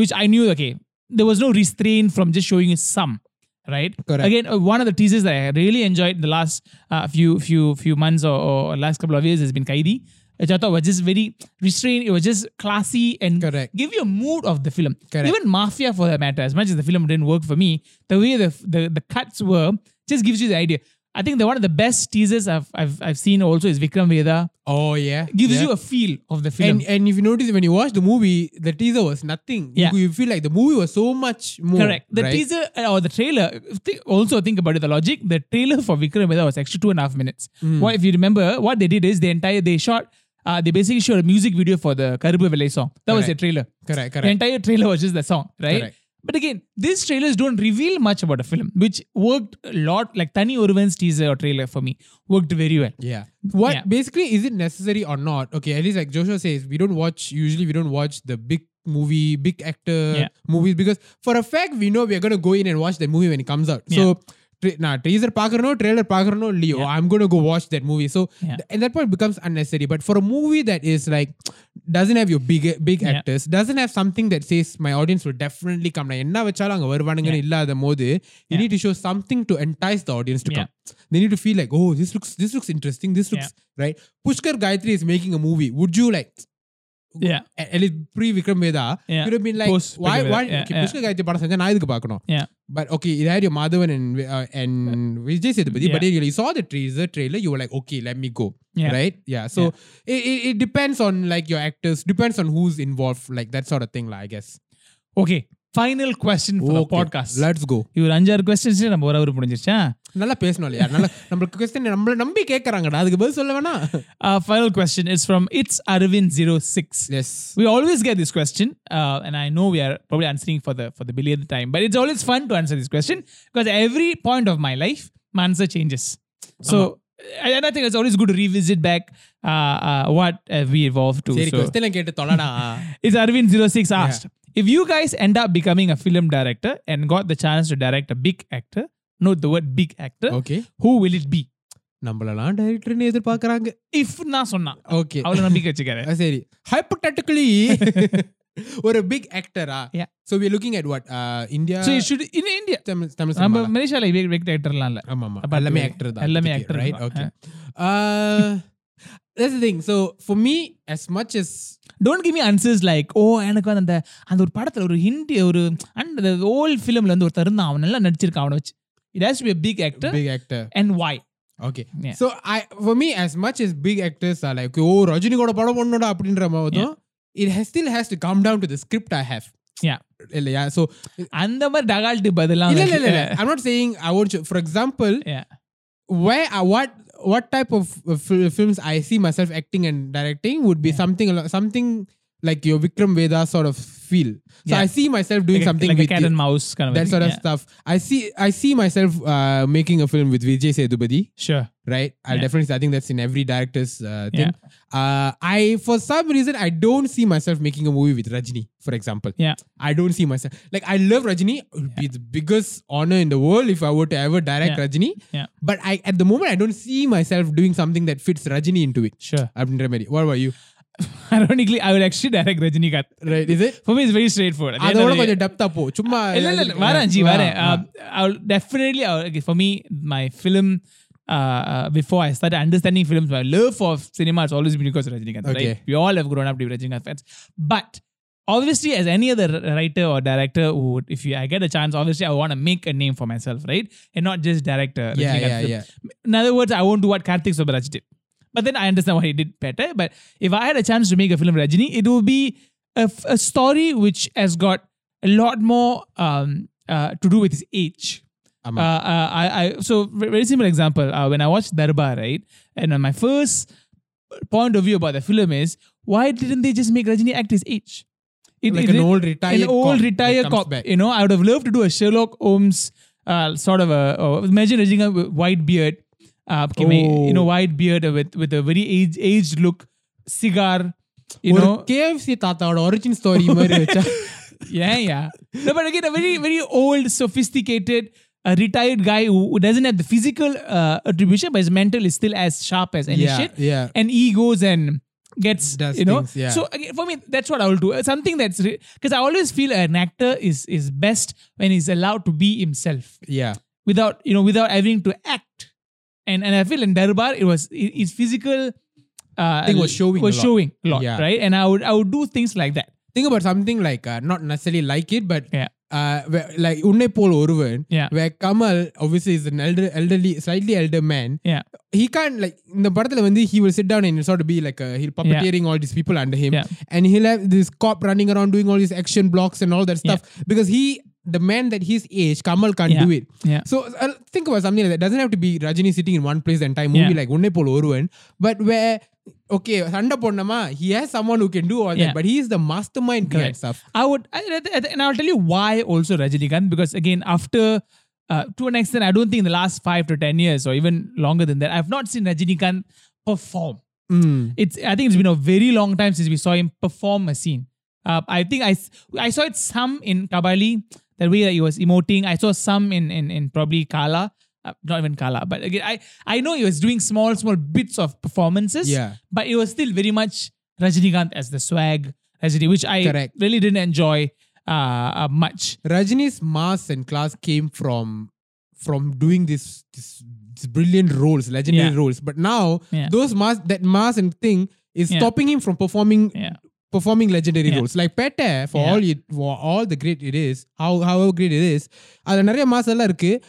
which I knew. Okay, there was no restraint from just showing you some. Right. Correct. Again, uh, one of the teasers that I really enjoyed in the last uh, few few few months or, or last couple of years has been Kaidi, which I thought was just very restrained. It was just classy and Correct. give you a mood of the film. Correct. Even Mafia, for that matter, as much as the film didn't work for me, the way the the, the cuts were just gives you the idea. I think the one of the best teasers I've I've, I've seen also is Vikram Vedha. oh yeah Gives yeah. you a feel of the film. and and if you notice when you watch the movie the teaser was nothing Yeah. you, you feel like the movie was so much more Correct. The right? teaser uh, or the trailer. Think, also think about it. The logic. The trailer for Vikram Vedha was actually two and a half minutes. Hmm. What if you remember? What they did is the entire they shot. Uh, they basically showed a music video for the Karuppu Vellai song. That was Correct. their trailer. correct correct. The entire trailer was just the song, right? Correct. But again, these trailers don't reveal much about a film, which worked a lot. Like Thani Oruvan's teaser or trailer for me worked very well. Yeah. What Yeah. basically is it necessary or not? Okay, at least like Joshua says, we don't watch usually we don't watch the big movie, big actor Yeah. movies because for a fact we know we are gonna go in and watch the movie when it comes out. So now teaser no trailer pakarno leo i'm going to go watch that movie. So yeah. that point becomes unnecessary. But for a movie that is like doesn't have your big big actors doesn't have something that says my audience will definitely come. நான் என்ன வச்சாலும் வருவானுங்கன்னு இல்லாத போது you need to show something to entice the audience to come. They need to feel like oh this looks this looks interesting this looks right. Pushkar Gayathri is making a movie. Would you like yeah. at least pre Vikram Vedha, yeah. would have been like, Post why, why, yeah, okay, yeah. Pushka I செஞ்சா நான் எதுக்கு பார்க்கணும் But okay, it had your Madhavan and uh, and Vijay Sethupathi, yeah. but really saw the teaser trailer, you were like, okay, let me go, yeah. right? Yeah. So yeah. It, it depends on like your actors, depends on who's involved, like that sort of thing, lah. I guess. Okay, Final question for the Okay, podcast. let's go இவர் அஞ்சாறு questions நம்ம ஒரு அவர் முடிஞ்சிருச்சா நல்லா பேசணும் இல்லையா நல்லா நம்மளுக்கு கொஸ்டின் நம்மள நம்பி கேட்கறாங்கடா அதுக்கு பதில் சொல்ல வேணா Uh, final question is from It's Arvind06. yes We always get this question, uh, and I know we are probably answering for the for the billionth time, but it's always fun to answer this question because every point of my life, my answer changes. So, and I think it's always good to revisit back uh, uh, what uh, we evolved to. சரி So, question கேட்டு தொலைடா it's Arvind06 asked if you guys end up becoming a film director and got the chance to direct a big actor, note the word big actor, okay who will it be? நம்மளெல்லாம் டைரக்டர்னு எதிர்பார்க்கறாங்க If நான் சொன்னா okay அவ்வளவு நம்பிக்கை வச்சுக்காரு சரி ஹைப்போதெட்டிக்கலி ஒரு big ஆக்டரா Yeah. So we are looking at what uh India So you should in India. Tamil Tamil நம்ம சினிமால மலேசியால பிக் ஆக்டர்லாம் இல்ல ஆமா ஆமா Apart எல்லாமே from- ஆக்டர் தான் எல்லாமே இப்போதைக்கு, actor right தான். okay uh that's the thing so for me as much as don't give me answers like oh எனக்கு வந்து அந்த அந்த ஒரு படத்தில் ஒரு ஹிந்தி ஒரு அண்ட் ஓல்ட் ஃபிலிமில் வந்து ஒரு தருந்தான் அவன் நல்லா நடிச்சிருக்கான் அவனை வச்சு. It has to be big actor big actor and why okay so I for me as much is big actors are like oh ரஜினிகோட படம் ஒன்னோட அப்படின்ற மாதிரி it has still has to come down to the script I have இல்லையா? So அந்த மாதிரி டகால்ட்டு பதிலாக இல்லை இல்லை இல்லை I'm not saying I what for example way I what what type of uh, films I see myself acting and directing would be something something like your Vikram Vedha sort of feel. So. I see myself doing like a, something like with cat and mouse kind of that sort of yeah. stuff. I see I see myself uh, making a film with Vijay Sethupathi. Sure. Right. I yeah. definitely I think that's in every director's uh, thing. Uh, I for some reason I don't see myself making a movie with Rajni, for example. Yeah. I don't see myself like I love Rajni. It would be the biggest honor in the world if I were to ever direct Rajni. Yeah. But I at the moment I don't see myself doing something that fits Rajni into it. Sure. Abdul What about you? Ironically I will actually direct Rajinikanth right இது for me is very straightforward அதோட கொஞ்சம் டெப்தா போ சும்மா இல்ல இல்ல வரேன் ஜி வரேன் I will definitely for me my film uh, before I start understanding films, my love for cinema has always been because of Rajinikanth. Okay. We all have grown up to be Rajinikanth. But obviously, as any other writer or director if I get a chance, obviously I want to make a name for myself, right? And not just director. Yeah, yeah, yeah. In other words, I won't do what Karthik Subbaraj did. But then I understand why he did better. But if I had a chance to make a film Rajini, it would be a story which has got a lot more um, uh, to do with his age. Uh, uh, I, I so very simple example. Uh, when I watched Darbar, right, and my first point of view about the film is why didn't they just make Rajini act his age? It, Like it- an old retired an old retired cop. back. You know, I would have loved to do a Sherlock Holmes uh, sort of a uh, imagine Rajini with white beard, uh, okay, may- you know, Oh. white beard with with a very age, aged look, cigar. You ஒரு know, KFC தாத்தாவோட origin story மாதிரி வச்சா yeah, yeah. No, but again, a very, very old, sophisticated, a retired guy who, who doesn't have the physical uh, attribution, but his mental is still as sharp as any yeah shit. yeah And he goes and gets, Does you know. things, yeah. So again, for me, that's what I will do. Uh, Something that's because I always feel an actor is is best when he's allowed to be himself yeah without you know without having to act. and and I feel in Darbar it was his physical uh, thing was showing was a showing a lot, yeah. right? And I would I would do things like that. Think about something like uh, not necessarily like it, but yeah. Uh, where, like Unnaipol Oruvan, yeah. where Kamal obviously is an elder, elderly, slightly elder man. Yeah. He can't like in the படத்துல வந்து he will sit down and sort of be like a, he'll puppeteering yeah. all these people under him, yeah. and he'll have this cop running around doing all these action blocks and all that stuff yeah. because he the man that his age, Kamal can't yeah. do it. Yeah. So uh, think about something like that. Doesn't have to be Rajini sitting in one place the entire movie yeah. like Unnaipol Oruvan, but where okay சண்டை போடணுமா he has someone who can do all yeah. that but he is the mastermind behind stuff I would I, and I'll tell you why also Rajinikanth because again after uh, to an extent I don't think in the last 5 to 10 years or even longer than that I've not seen Rajinikanth perform mm. it's I think it's been a very long time since we saw him perform a scene uh, I think I I saw it some in Kabali the way that he was emoting. I saw some in in, in probably Kaala. Uh, not even Kaala, but again, I I know he was doing small, small bits of performances. Yeah. but it was still very much Rajinikanth as the swag, Rajini, which I Correct. really didn't enjoy uh, uh, much. Rajini's mass and class came from from doing this this, this brilliant roles, legendary Yeah. roles. But now Yeah. those mass that mass and thing is Yeah. stopping him from performing Yeah performing legendary roles. Like Petta, for all the great it is, how however great it is,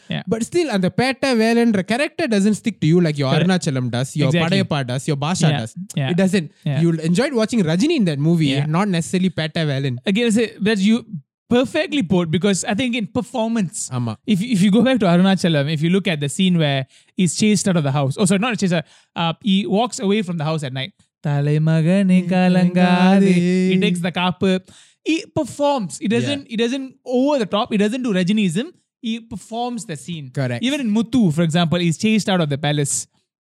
yeah. but still and the Pete Valentra character doesn't stick to you like your Arunachalam does, your Padayappa does, your Baasha does. It doesn't. You enjoyed watching Rajini in that movie, not necessarily Petta Velan. Again, that you perfectly put because I think in performance Amma. if if you go back to Arunachalam if you look at the scene where he's chased out of the house oh sorry not chased out uh, he walks away from the house at night தலைமகனே கலங்காதே. He takes the kapu. He performs. He doesn't. He doesn't over the top. He doesn't do Rajanism. He performs the scene. Correct. Even in Muthu, for example, he's chased out of the palace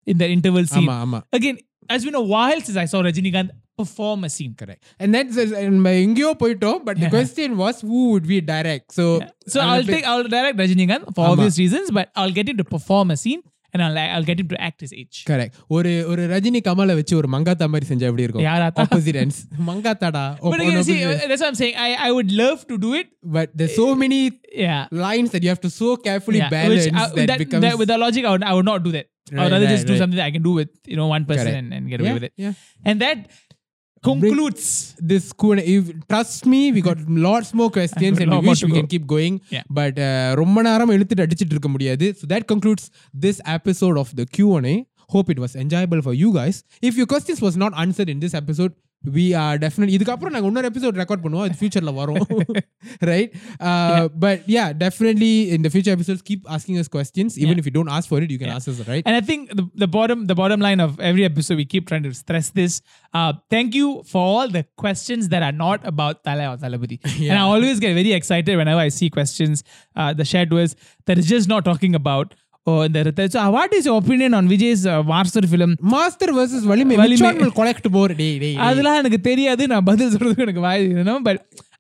in the interval scene. ஆமா ஆமா Again, it's been a while since I saw Rajinikanth perform a scene. Correct. And that's and எங்கேயோ போயிட்டோம் but the Yeah. question was who would we direct so So I'll take I'll direct Rajinikanth for Ama. obvious reasons, but I'll get him to perform a scene and I'll I'll get him to act his age. Correct ஒரு ஒரு ரஜினி கமலை வச்சு ஒரு மங்காத்தா மாதிரி செஞ்சா எப்படி இருக்கும் யாராத்தா? Opposite ends மங்காத்தாடா But again, see, uh, that's what I'm saying. I, I would love to do it. but there's so many Yeah. lines that you have to so carefully yeah. balance Which, uh, that, that, becomes that- with that logic, I would, I would not do that. I Right, would rather right, just do right. something that I can do with you know one person Correct. and, and get away yeah, with it. yeah. And that concludes. this cool if trust me we got lots more questions and lot we more wish to we go. can keep going Yeah. but uh, ரொம்ப நேரம் இழுத்துட்டு அடிச்சிட்டு இருக்க முடியாது so that concludes this episode of the Q&A hope it was enjoyable for you guys if your questions was not answered in this episode we are definitely இதுக்கப்புறம் நாங்க இன்னொரு episode record பண்ணுவோம் அது ஃபியூச்சர்ல வரும் right uh, but yeah definitely in the future episodes keep asking us questions even Yeah. if you don't ask for it you can ask us right And I think the, the bottom the bottom line of every episode we keep trying to stress this. Uh, thank you for all the questions that are not about Tala or Talabadi. And I always get very excited whenever I see questions. Uh, the shared was that is just not talking about. Oh, the so what is your opinion on Vijay's uh, master film? master versus வலிமை வலிமை. which one will collect more டேய் டேய் டேய். அதெல்லாம் எனக்கு தெரியாது நான் பதில் சொல்றதுக்கு எனக்கு வாய் but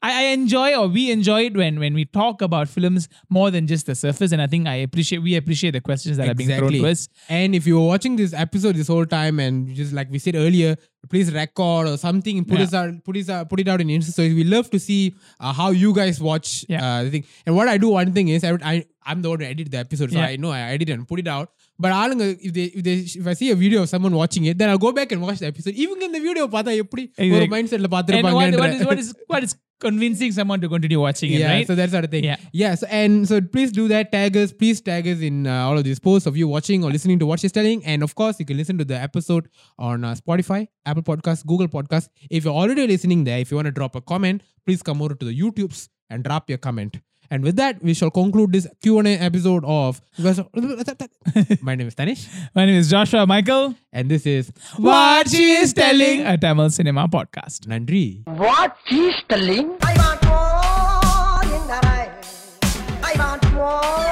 I, I enjoy or we enjoy it when when we talk about films more than just the surface and I think I appreciate we appreciate the questions that are being thrown to us And if you were watching this episode this whole time and just like we said earlier, please record or something, put Yeah. us out, put us out, put it out in Insta stories. We love to see uh, how you guys watch Yeah. uh, the thing. And what I do, one thing is I, would- I I'm the one who edit the episode, so Yeah. I know I edit and put it out. But ஆளுங்க if they if they if I see a video of someone watching it, then I'll go back and watch the episode. Even in the video பார்த்தா எப்படி ஒரு Exactly. Mind செட்ல and what, பாத்துருப்பாங்க what is what is what is convincing someone to continue watching it yeah, right so that's sort of thing. Yeah. Yeah. so and so please do that. Tag us. Please tag us in uh, all of these posts of you watching or listening to what she's telling. And of course, you can listen to the episode on uh, Spotify, Apple Podcasts, Google Podcasts. If you're already listening there, if you want to drop a comment, please come over to the YouTubes and drop your comment. And with that, we shall conclude this Q&A episode of... My name is Tanish. My name is Joshua Michael. And this is... What She Is Telling, a Tamil Cinema Podcast. Nandri. What She Is Telling? I want more in. I want more.